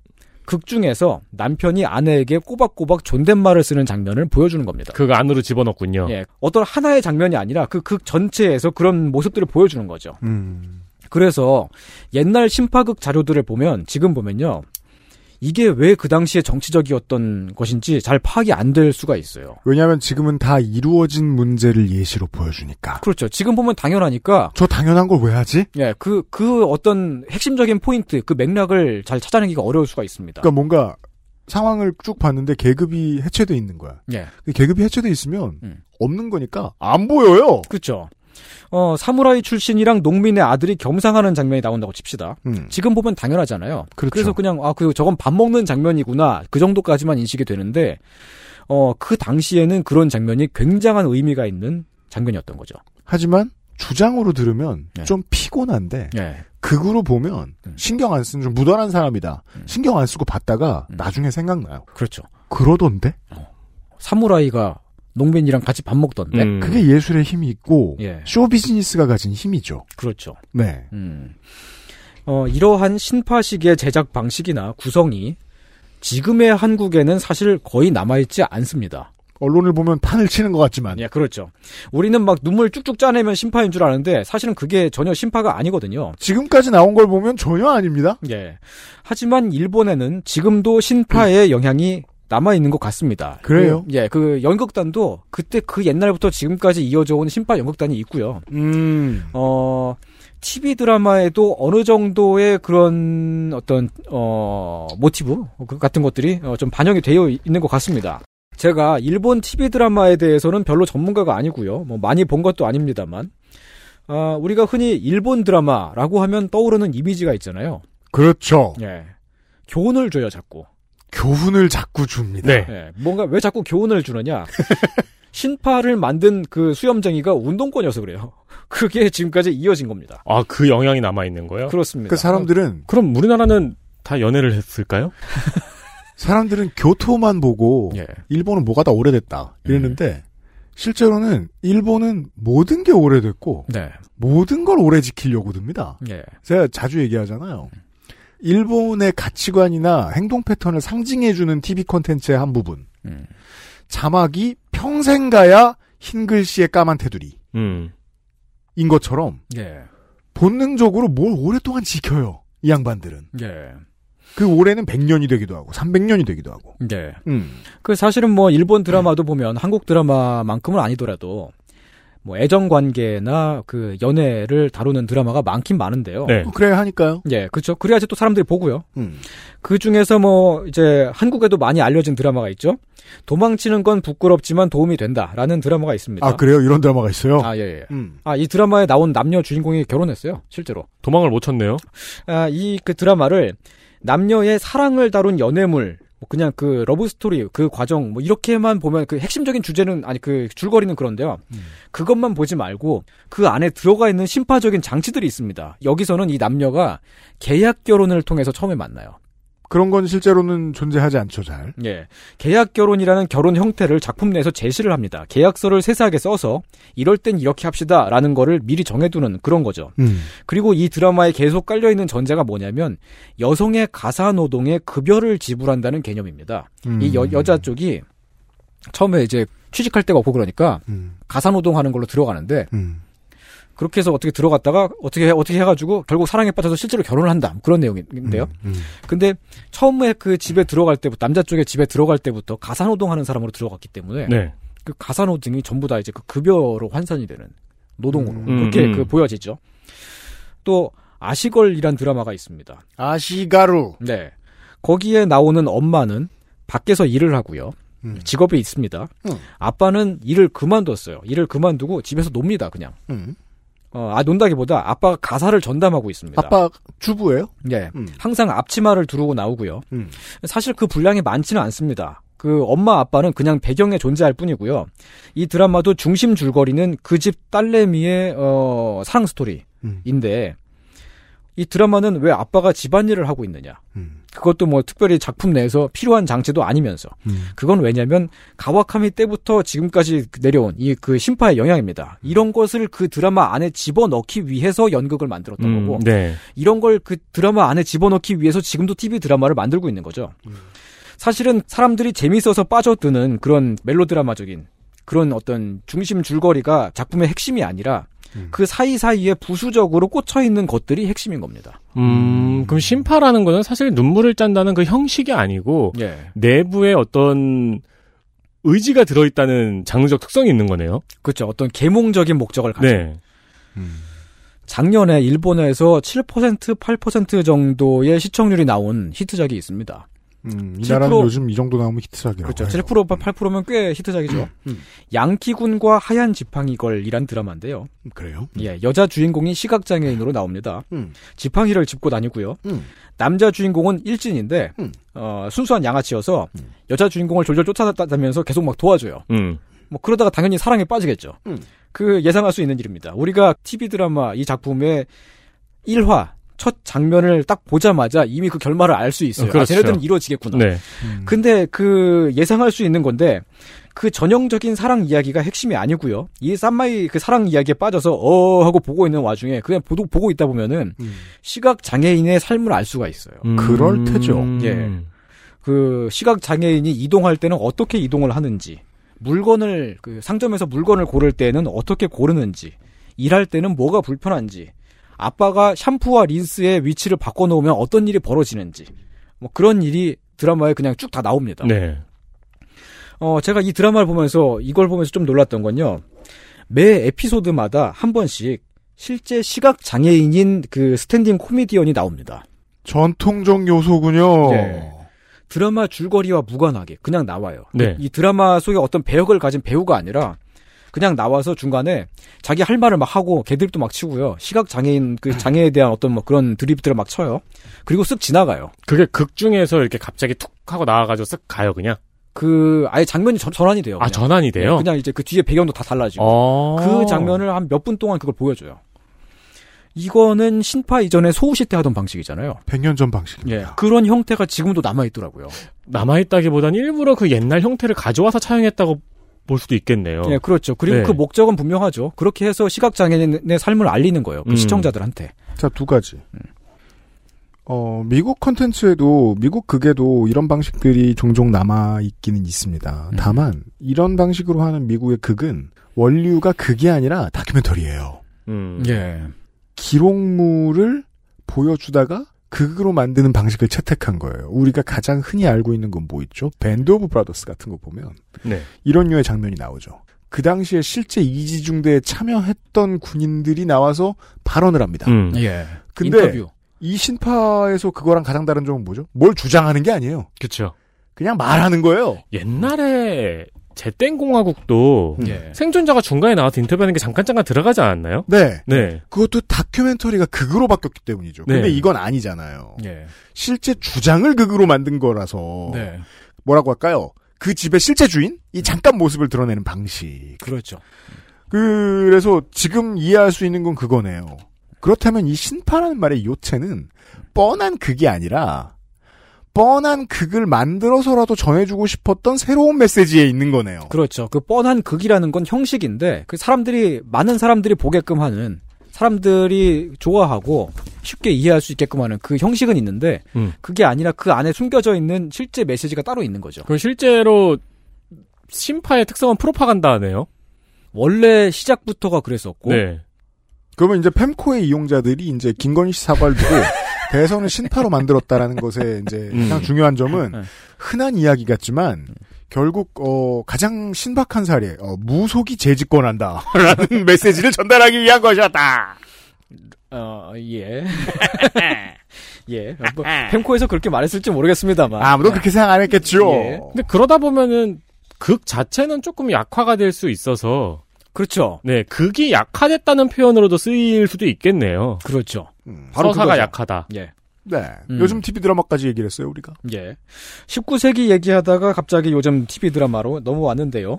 극 중에서 남편이 아내에게 꼬박꼬박 존댓말을 쓰는 장면을 보여주는 겁니다. 그 안으로 집어넣군요. 예, 어떤 하나의 장면이 아니라 그 극 전체에서 그런 모습들을 보여주는 거죠. 음. 그래서 옛날 심파극 자료들을 보면 지금 보면요. 이게 왜 그 당시에 정치적이었던 것인지 잘 파악이 안 될 수가 있어요. 왜냐하면 지금은 다 이루어진 문제를 예시로 보여주니까. 그렇죠. 지금 보면 당연하니까 저 당연한 걸 왜 하지? 예, 그, 그 어떤 핵심적인 포인트, 그 맥락을 잘 찾아내기가 어려울 수가 있습니다. 그러니까 뭔가 상황을 쭉 봤는데 계급이 해체돼 있는 거야. 예. 그 계급이 해체돼 있으면 음. 없는 거니까 안 보여요. 그렇죠. 어, 사무라이 출신이랑 농민의 아들이 겸상하는 장면이 나온다고 칩시다. 음. 지금 보면 당연하잖아요. 그렇죠. 래서 그냥 아, 그 저건 밥 먹는 장면이구나. 그 정도까지만 인식이 되는데 어, 그 당시에는 그런 장면이 굉장한 의미가 있는 장면이었던 거죠. 하지만 주장으로 들으면 네. 좀 피곤한데 예. 극으로 보면 음. 신경 안 쓰는 좀 무던한 사람이다. 신경 안 쓰고 봤다가 음. 나중에 생각나요. 그렇죠. 그러던데? 사무라이가 농민이랑 같이 밥 먹던데. 음. 그게 예술의 힘이 있고 예. 쇼 비즈니스가 가진 힘이죠. 그렇죠. 네. 음. 어, 이러한 신파식의 제작 방식이나 구성이 지금의 한국에는 사실 거의 남아있지 않습니다. 언론을 보면 판을 치는 것 같지만 예, 그렇죠. 우리는 막 눈물 쭉쭉 짜내면 신파인 줄 아는데 사실은 그게 전혀 신파가 아니거든요. 지금까지 나온 걸 보면 전혀 아닙니다. 예. 하지만 일본에는 지금도 신파의 영향이 남아 있는 것 같습니다. 그래요? 그, 예, 그 연극단도 그때 그 옛날부터 지금까지 이어져 온 신파 연극단이 있고요. 음. 어, TV 드라마에도 어느 정도의 그런 어떤 어 모티브 그 같은 것들이 어, 좀 반영이 되어 있는 것 같습니다. 제가 일본 TV 드라마에 대해서는 별로 전문가가 아니고요. 뭐 많이 본 것도 아닙니다만 아, 우리가 흔히 일본 드라마라고 하면 떠오르는 이미지가 있잖아요. 그렇죠. 예. 교훈을 줘요, 자꾸. 교훈을 자꾸 줍니다. 네. 예. 뭔가 왜 자꾸 교훈을 주느냐? 신파를 만든 그 수염쟁이가 운동권이어서 그래요. 그게 지금까지 이어진 겁니다. 아, 그 영향이 남아 있는 거예요? 그렇습니다. 그 사람들은 그럼 우리나라는 다 연애를 했을까요? 사람들은 교토만 보고 예. 일본은 뭐가 다 오래됐다 이랬는데 실제로는 일본은 모든 게 오래됐고 네. 모든 걸 오래 지키려고 듭니다. 예. 제가 자주 얘기하잖아요. 일본의 가치관이나 행동 패턴을 상징해주는 TV 콘텐츠의 한 부분. 음. 자막이 평생 가야 흰 글씨의 까만 테두리. 음. 인 것처럼 예. 본능적으로 뭘 오랫동안 지켜요. 이 양반들은. 예. 그 올해는 100년이 되기도 하고 300년이 되기도 하고. 네. 음. 그 사실은 뭐 일본 드라마도 보면 한국 드라마만큼은 아니더라도 뭐 애정 관계나 그 연애를 다루는 드라마가 많긴 많은데요. 네. 뭐 그래야 하니까요. 예, 그렇죠. 그래야지 또 사람들이 보고요. 음. 그 중에서 뭐 이제 한국에도 많이 알려진 드라마가 있죠. 도망치는 건 부끄럽지만 도움이 된다라는 드라마가 있습니다. 아 그래요? 이런 드라마가 있어요? 아, 예, 예. 음. 아, 이 드라마에 나온 남녀 주인공이 결혼했어요. 실제로. 도망을 못 쳤네요. 아, 이 그 드라마를 남녀의 사랑을 다룬 연애물 뭐 그냥 그 love story 그 과정 뭐 이렇게만 보면 그 핵심적인 주제는 아니 그 줄거리는 그런데요. 그것만 보지 말고 그 안에 들어가 있는 신파적인 장치들이 있습니다. 여기서는 이 남녀가 계약 결혼을 통해서 처음에 만나요. 그런 건 실제로는 존재하지 않죠, 잘. 예. 계약 결혼이라는 결혼 형태를 작품 내에서 제시를 합니다. 계약서를 세세하게 써서 이럴 땐 이렇게 합시다라는 거를 미리 정해두는 그런 거죠. 음. 그리고 이 드라마에 계속 깔려있는 전제가 뭐냐면 여성의 가사 노동에 급여를 지불한다는 개념입니다. 음. 이 여, 여자 쪽이 처음에 이제 취직할 데가 없고 그러니까 음. 가사 노동하는 걸로 들어가는데 음. 그렇게 해서 어떻게 들어갔다가 어떻게 해- 어떻게 해가지고 결국 사랑에 빠져서 실제로 결혼을 한다 그런 내용인데요. 음. 근데 처음에 그 집에 들어갈 때부터 남자 쪽에 집에 들어갈 때부터 가사 노동하는 사람으로 들어갔기 때문에 네. 그 가사 노동이 전부 다 이제 그 급여로 환산이 되는 노동으로 음. 그렇게 음. 그 보여지죠. 또 아시걸이란 드라마가 있습니다. 아시가루. 네. 거기에 나오는 엄마는 밖에서 일을 하고요. 음. 직업이 있습니다. 음. 아빠는 일을 그만뒀어요. 일을 그만두고 집에서 놉니다, 그냥. 음. 어, 아, 논다기보다 아빠가 가사를 전담하고 있습니다. 아빠 주부예요? 예. 음. 항상 앞치마를 두르고 나오고요. 음. 사실 그 분량이 많지는 않습니다. 그 엄마 아빠는 그냥 배경에 존재할 뿐이고요. 이 드라마도 중심 줄거리는 그 집 딸내미의 어, 사랑 스토리인데 이 드라마는 왜 아빠가 집안일을 하고 있느냐? 음. 그것도 뭐 특별히 작품 내에서 필요한 장치도 아니면서 음. 그건 왜냐면 가와카미 때부터 지금까지 내려온 이 그 심파의 영향입니다. 이런 것을 그 드라마 안에 집어넣기 위해서 연극을 만들었던 음, 거고 네. 이런 걸 그 드라마 안에 집어넣기 위해서 지금도 TV 드라마를 만들고 있는 거죠. 사실은 사람들이 재밌어서 빠져드는 그런 멜로드라마적인 그런 어떤 중심 줄거리가 작품의 핵심이 아니라 그 사이사이에 부수적으로 꽂혀 있는 것들이 핵심인 겁니다. 음, 그럼 심파라는 거는 사실 눈물을 짠다는 그 형식이 아니고 예. 내부에 어떤 의지가 들어있다는 장르적 특성이 있는 거네요. 그렇죠. 어떤 계몽적인 목적을 가진. 네. 작년에 일본에서 7% 8% 정도의 시청률이 나온 히트작이 있습니다. 음, 이7% 나라는 요즘 이 정도 나오면 히트작이라고. 그렇죠. 해요. 7% 8%면 꽤 히트작이죠. 양키군과 하얀 지팡이걸이란 드라마인데요. 그래요? 예, 여자 주인공이 시각장애인으로 나옵니다. 음. 지팡이를 짚고 다니고요. 음. 남자 주인공은 일진인데 어, 순수한 양아치여서 여자 주인공을 졸졸 쫓아다니면서 계속 막 도와줘요. 음. 뭐 그러다가 당연히 사랑에 빠지겠죠. 음. 그 예상할 수 있는 일입니다. 우리가 TV 드라마 이 작품의 1화 첫 장면을 딱 보자마자 이미 그 결말을 알 수 있어요. 어, 그렇죠. 아, 쟤네들은 이루어지겠구나. 네. 근데 그 예상할 수 있는 건데 그 전형적인 사랑 이야기가 핵심이 아니고요. 이 쌈마이 그 사랑 이야기에 빠져서 어 하고 보고 있는 와중에 그냥 보도 보고 있다 보면은 시각 장애인의 삶을 알 수가 있어요. 음. 그럴 테죠. 예. 그 시각 장애인이 이동할 때는 어떻게 이동을 하는지, 물건을 그 상점에서 물건을 고를 때는 어떻게 고르는지, 일할 때는 뭐가 불편한지, 아빠가 샴푸와 린스의 위치를 바꿔 놓으면 어떤 일이 벌어지는지, 뭐 그런 일이 드라마에 그냥 쭉 다 나옵니다. 네. 어, 제가 이 드라마를 보면서 이걸 보면서 좀 놀랐던 건요. 매 에피소드마다 한 번씩 실제 시각 장애인인 그 standing 코미디언이 나옵니다. 전통적 요소군요. 네. 드라마 줄거리와 무관하게 그냥 나와요. 네. 이, 이 드라마 속에 어떤 배역을 가진 배우가 아니라 그냥 나와서 중간에 자기 할 말을 막 하고 개들도 막 치고요. 시각 장애인 그 장애에 대한 어떤 뭐 그런 드립들을 막 쳐요. 그리고 쓱 지나가요. 그게 극 중에서 이렇게 갑자기 툭 하고 나와가지고 쓱 가요, 그냥. 그 아예 장면이 전, 전환이 돼요. 아, 그냥. 전환이 돼요? 네, 그냥 이제 그 뒤에 배경도 다 달라지고 어. 그 장면을 한 몇 분 동안 그걸 보여줘요. 이거는 신파 이전에 소우시 때 하던 방식이잖아요. 100년 전 방식입니다. 예. 그런 형태가 지금도 남아 있더라고요. 남아있다기보단 일부러 그 옛날 형태를 가져와서 차용했다고 볼 수도 있겠네요. 예, 그렇죠. 그리고 네. 그 목적은 분명하죠. 그렇게 해서 시각장애인의 삶을 알리는 거예요. 그 음. 시청자들한테. 자, 두 가지. 어, 미국 컨텐츠에도, 미국 극에도 이런 방식들이 종종 남아있기는 있습니다. 다만, 이런 방식으로 하는 미국의 극은 원류가 극이 아니라 다큐멘터리예요 음. 예. 기록물을 보여주다가 극으로 만드는 방식을 채택한 거예요. 우리가 가장 흔히 알고 있는 건 뭐 있죠? Band of Brothers 같은 거 보면 네. 이런 류의 장면이 나오죠. 그 당시에 실제 이지중대에 참여했던 군인들이 나와서 발언을 합니다. 음. 예. 근데 인터뷰. 이 신파에서 그거랑 가장 다른 점은 뭐죠? 뭘 주장하는 게 아니에요. 그쵸. 그냥 말하는 거예요. 옛날에 제땡공화국도 예. 생존자가 중간에 나와서 인터뷰하는 게 잠깐 잠깐 들어가지 않았나요? 네. 네. 그것도 다큐멘터리가 극으로 바뀌었기 때문이죠. 근데 네. 이건 아니잖아요. 예. 실제 주장을 극으로 만든 거라서 네. 뭐라고 할까요? 그 집의 실제 주인? 이 잠깐 모습을 드러내는 방식. 그렇죠. 그래서 지금 이해할 수 있는 건 그거네요. 그렇다면 이 신파라는 말의 요체는 뻔한 극이 아니라 뻔한 극을 만들어서라도 전해주고 싶었던 새로운 메시지에 있는 거네요. 그렇죠. 그 뻔한 극이라는 건 형식인데 그 사람들이 많은 사람들이 보게끔 하는 사람들이 좋아하고 쉽게 이해할 수 있게끔 하는 그 형식은 있는데 음. 그게 아니라 그 안에 숨겨져 있는 실제 메시지가 따로 있는 거죠. 그럼 실제로 신파의 특성은 프로파간다네요. 원래 시작부터가 그랬었고 네. 그러면 이제 fem코의 이용자들이 이제 김건희 씨 사과를 두고 대선을 신파로 만들었다라는 것에 이제 음. 가장 중요한 점은 네. 흔한 이야기 같지만 결국 어 가장 신박한 사례 어, 무속이 재집권한다라는 메시지를 전달하기 위한 것이었다. 어, 예. 예. 뭐, 펜코에서 그렇게 말했을지 모르겠습니다만. 아무도 그렇게 생각 안 했겠죠. 예. 근데 그러다 보면은 극 자체는 조금 약화가 될 수 있어서 그렇죠. 네 극이 약화됐다는 표현으로도 쓰일 수도 있겠네요. 그렇죠. 음, 바로 서사가 그거죠. 약하다. 예. 네. 음. 요즘 TV 드라마까지 얘기를 했어요, 우리가. 예. 19세기 얘기하다가 갑자기 요즘 TV 드라마로 넘어왔는데요.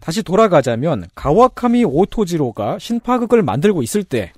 다시 돌아가자면 가와카미 오토지로가 신파극을 만들고 있을 때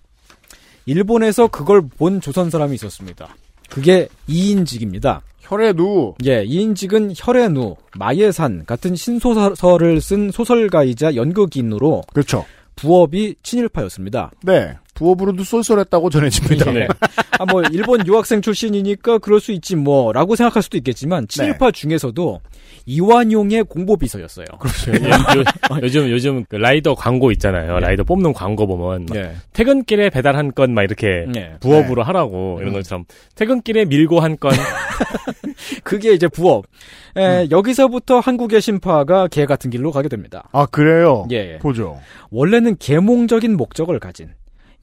일본에서 그걸 본 조선 사람이 있었습니다. 그게 이인직입니다. 혈에도 예, 이인직은 혈의누, 마예산 같은 신소설을 쓴 소설가이자 연극인으로 그렇죠. 부업이 친일파였습니다. 네. 부업으로도 쏠쏠했다고 전해집니다. 네. 아, 뭐, 일본 유학생 출신이니까 그럴 수 있지 뭐, 라고 생각할 수도 있겠지만, 친일파 중에서도 이완용의 공보비서였어요. 그렇죠. 요즘 요즘 그 라이더 광고 있잖아요. 라이더 뽑는 광고 보면 막 예. 퇴근길에 배달 한 건 막 이렇게 예. 부업으로 하라고 이런 것처럼 퇴근길에 밀고 한 건 그게 이제 부업. 에, 여기서부터 한국의 신파가 개 같은 길로 가게 됩니다. 아, 그래요? 예. 보죠. 원래는 계몽적인 목적을 가진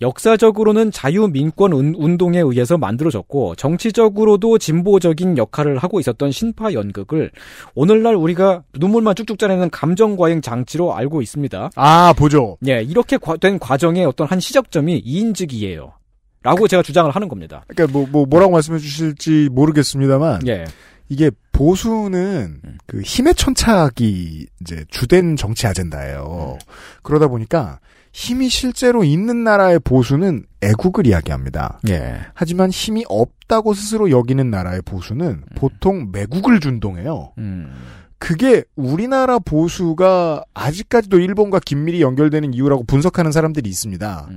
역사적으로는 자유민권 운- 운동에 의해서 만들어졌고 정치적으로도 진보적인 역할을 하고 있었던 신파 연극을 오늘날 우리가 눈물만 쭉쭉 짜내는 감정 과잉 장치로 알고 있습니다. 아, 보죠. 예, 이렇게 과- 된 과정의 어떤 한 시작점이 이인직이에요. 라고 제가 주장을 하는 겁니다. 그러니까 뭐, 뭐 뭐라고 말씀해 주실지 모르겠습니다만 예. 이게 보수는 그 힘의 천착이 이제 주된 정치 아젠다예요. 그러다 보니까 힘이 실제로 있는 나라의 보수는 애국을 이야기합니다. 예. 하지만 힘이 없다고 스스로 여기는 나라의 보수는 보통 매국을 준동해요. 음. 그게 우리나라 보수가 아직까지도 일본과 긴밀히 연결되는 이유라고 분석하는 사람들이 있습니다.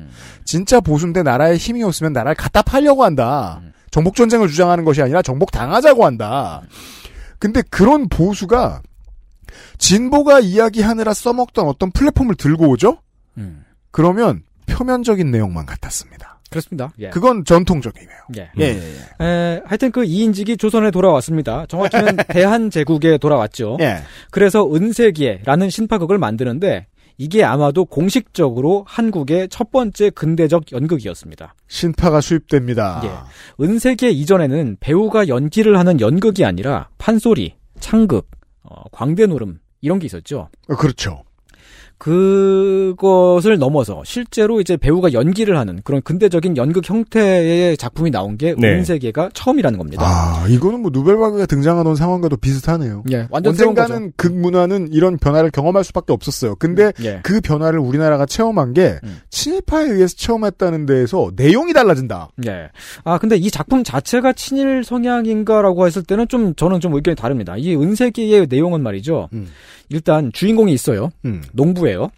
진짜 보수인데 나라에 힘이 없으면 나라를 갖다 팔려고 한다. 정복 전쟁을 주장하는 것이 아니라 정복 당하자고 한다. 근데 그런 보수가 진보가 이야기하느라 써먹던 어떤 플랫폼을 들고 오죠? 음. 그러면 표면적인 내용만 같았습니다. 그렇습니다. 예. 그건 전통적이네요. 예. 예, 예, 예. 에, 하여튼 그 이인직이 조선에 돌아왔습니다. 정확히는 대한제국에 돌아왔죠. 예. 그래서 은세기라는 신파극을 만드는데 이게 아마도 공식적으로 한국의 첫 번째 근대적 연극이었습니다. 신파가 수입됩니다. 예. 은세기 이전에는 배우가 연기를 하는 연극이 아니라 판소리, 창극, 어, 광대노름 이런 게 있었죠. 어, 그렇죠. 그것을 넘어서 실제로 이제 배우가 연기를 하는 그런 근대적인 연극 형태의 작품이 나온 게 네. 은세계가 처음이라는 겁니다. 아, 이거는 뭐 누벨바그가 등장하던 상황과도 비슷하네요. 예, 완전 언젠가는 극 문화는 이런 변화를 경험할 수밖에 없었어요. 근데 예. 그 변화를 우리나라가 체험한 게 음. 친일파에 의해서 체험했다는 데에서 내용이 달라진다. 예. 아, 근데 이 작품 자체가 친일 성향인가라고 했을 때는 좀, 저는 좀 의견이 다릅니다. 이 은세기의 내용은 말이죠. 음. 일단 주인공이 있어요. 음. 농부예요.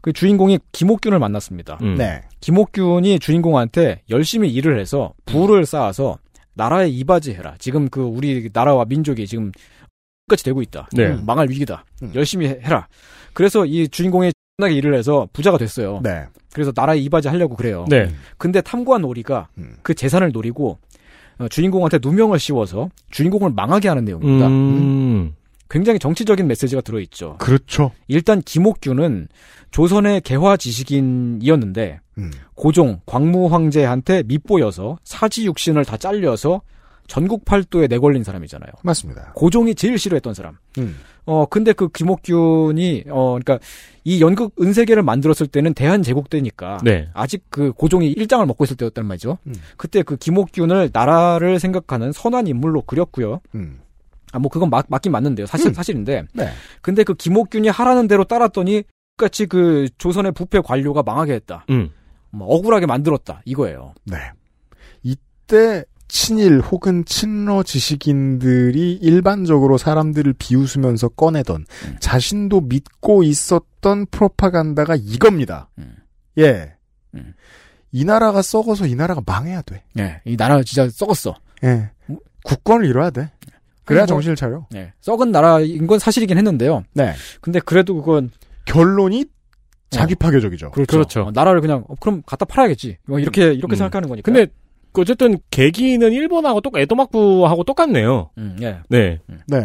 그 주인공이 김옥균을 만났습니다. 음. 네. 김옥균이 주인공한테 열심히 일을 해서 부를 쌓아서 나라에 이바지해라. 지금 그 우리 나라와 민족이 지금 끝까지 되고 있다. 네. 음, 망할 위기다. 음. 열심히 해- 해라. 그래서 이 주인공이 나게 일을 해서 부자가 됐어요. 네. 그래서 나라에 이바지 하려고 그래요. 네. 근데 탐관 오리가 그 재산을 노리고 어, 주인공한테 누명을 씌워서 주인공을 망하게 하는 내용입니다. 음. 굉장히 정치적인 메시지가 들어있죠. 그렇죠. 일단 김옥균은 조선의 개화 지식인이었는데 음. 고종 광무 황제한테 밑보여서 사지육신을 다 잘려서 전국 팔도에 내걸린 사람이잖아요. 맞습니다. 고종이 제일 싫어했던 사람. 음. 어 근데 그 김옥균이 어 그러니까 이 연극 은세계를 만들었을 때는 대한 제국 때니까 네. 아직 그 고종이 일장을 먹고 있을 때였단 말이죠. 음. 그때 그 김옥균을 나라를 생각하는 선한 인물로 그렸고요. 음. 아 뭐 그건 맞, 맞긴 맞는데요. 사실 음. 사실인데. 네. 근데 그 김옥균이 하라는 대로 따랐더니 같이 그 조선의 부패 관료가 망하게 했다. 음. 뭐 억울하게 만들었다. 이거예요. 네. 이때 친일 혹은 친러 지식인들이 일반적으로 사람들을 비웃으면서 꺼내던 음. 자신도 믿고 있었던 프로파간다가 이겁니다. 음. 예. 이 나라가 썩어서 이 나라가 망해야 돼. 예. 이 나라 진짜 썩었어. 예. 국권을 잃어야 돼. 그래야 뭐- 정신을 차려. 예. 썩은 나라인 건 사실이긴 했는데요. 네. 근데 그래도 그건 결론이 자기 파괴적이죠. 그렇죠. 그렇죠. 어, 나라를 그냥 어, 그럼 갖다 팔아야겠지. 뭐 이렇게 이렇게 음. 생각하는 거니까. 근데 어쨌든 계기는 일본하고 똑 에도막부하고 똑같네요. 음, 예. 네. 네.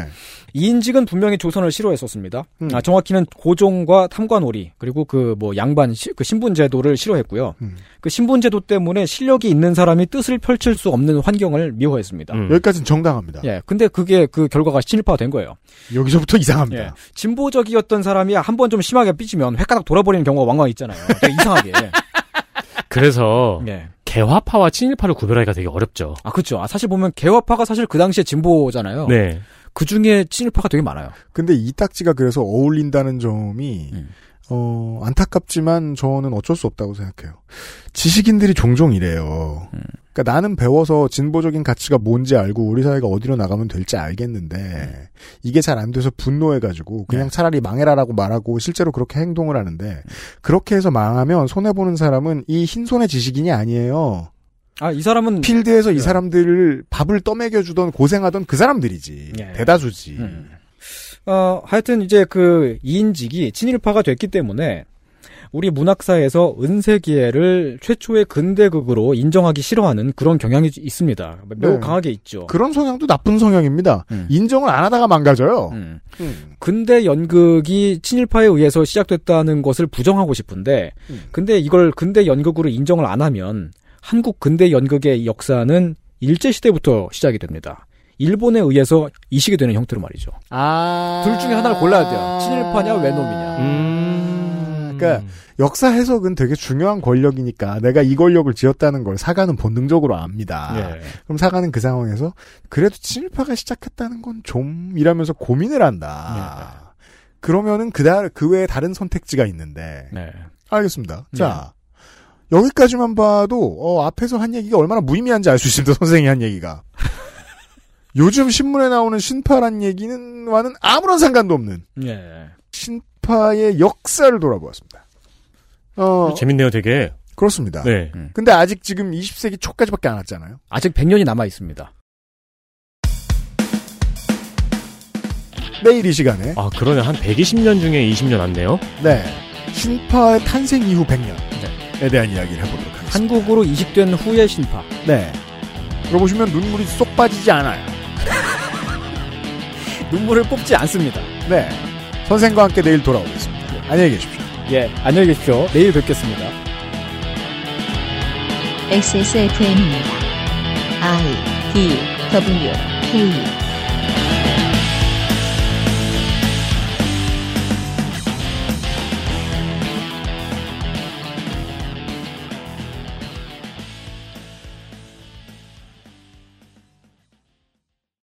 이인직은 분명히 조선을 싫어했었습니다. 음. 아, 정확히는 고종과 탐관오리 그리고 그 뭐 양반 시- 그 신분 제도를 싫어했고요. 음. 그 신분 제도 때문에 실력이 있는 사람이 뜻을 펼칠 수 없는 환경을 미워했습니다. 음. 여기까지는 정당합니다. 예. 근데 그게 그 결과가 친일파가 된 거예요. 여기서부터 이상합니다. 예. 진보적이었던 사람이 한 번 좀 심하게 삐지면 획가닥 돌아버리는 경우가 왕왕 있잖아요. 되게 이상하게. 그래서 예. 개화파와 친일파를 구별하기가 되게 어렵죠. 아, 그렇죠. 아, 사실 보면 개화파가 사실 그 당시에 진보잖아요. 네. 그 중에 친일파가 되게 많아요. 근데 이 딱지가 그래서 어울린다는 점이 음. 어 안타깝지만 저는 어쩔 수 없다고 생각해요. 지식인들이 종종 이래요. 음. 그러니까 나는 배워서 진보적인 가치가 뭔지 알고 우리 사회가 어디로 나가면 될지 알겠는데 음. 이게 잘 안 돼서 분노해가지고 그냥 네. 차라리 망해라라고 말하고 실제로 그렇게 행동을 하는데 그렇게 해서 망하면 손해 보는 사람은 이 흰손의 지식인이 아니에요. 아, 이 사람은 필드에서 이 네. 사람들을 밥을 떠먹여 주던 고생하던 그 사람들이지 예. 대다수지. 음. 어, 하여튼 이제 그 이인직이 친일파가 됐기 때문에 우리 문학사에서 은세기회를 최초의 근대극으로 인정하기 싫어하는 그런 경향이 있습니다. 매우 네. 강하게 있죠. 그런 성향도 나쁜 성향입니다. 음. 인정을 안 하다가 망가져요. 음. 음. 근대 연극이 친일파에 의해서 시작됐다는 것을 부정하고 싶은데, 음. 근데 이걸 근대 연극으로 인정을 안 하면 한국 근대 연극의 역사는 일제 시대부터 시작이 됩니다. 일본에 의해서 이식이 되는 형태로 말이죠. 아. 둘 중에 하나를 골라야 돼요. 친일파냐 외놈이냐. 음. 그러니까 역사 해석은 되게 중요한 권력이니까 내가 이 권력을 지었다는 걸 사가는 본능적으로 압니다. 예. 그럼 사가는 그 상황에서 그래도 친일파가 시작했다는 건 좀 이라면서 고민을 한다. 그러면은 그다 그 외에 다른 선택지가 있는데 네. 알겠습니다. 자 여기까지만 봐도 어, 앞에서 한 얘기가 얼마나 무의미한지 알 수 있습니다. 선생이 한 얘기가. 요즘 신문에 나오는 신파란 얘기는 와는 아무런 상관도 없는 예. 신파의 역사를 돌아보았습니다. 어, 재밌네요, 되게. 그렇습니다. 네. 근데 아직 지금 20세기 초까지밖에 안 왔잖아요. 아직 100년이 남아 있습니다. 내일 이 시간에 아, 그러네. 한 120년 중에 20년 왔네요. 네 신파의 탄생 이후 100년에 대한 이야기를 해보도록 하겠습니다. 한국으로 이식된 후의 신파. 네. 들어보시면 눈물이 쏙 빠지지 않아요. 눈물을 뽑지 않습니다. 네. 선생과 함께 내일 돌아오겠습니다. 안녕히 계십시오. 예, 안녕히 계십시오. 내일 뵙겠습니다. XSFM입니다. I D W K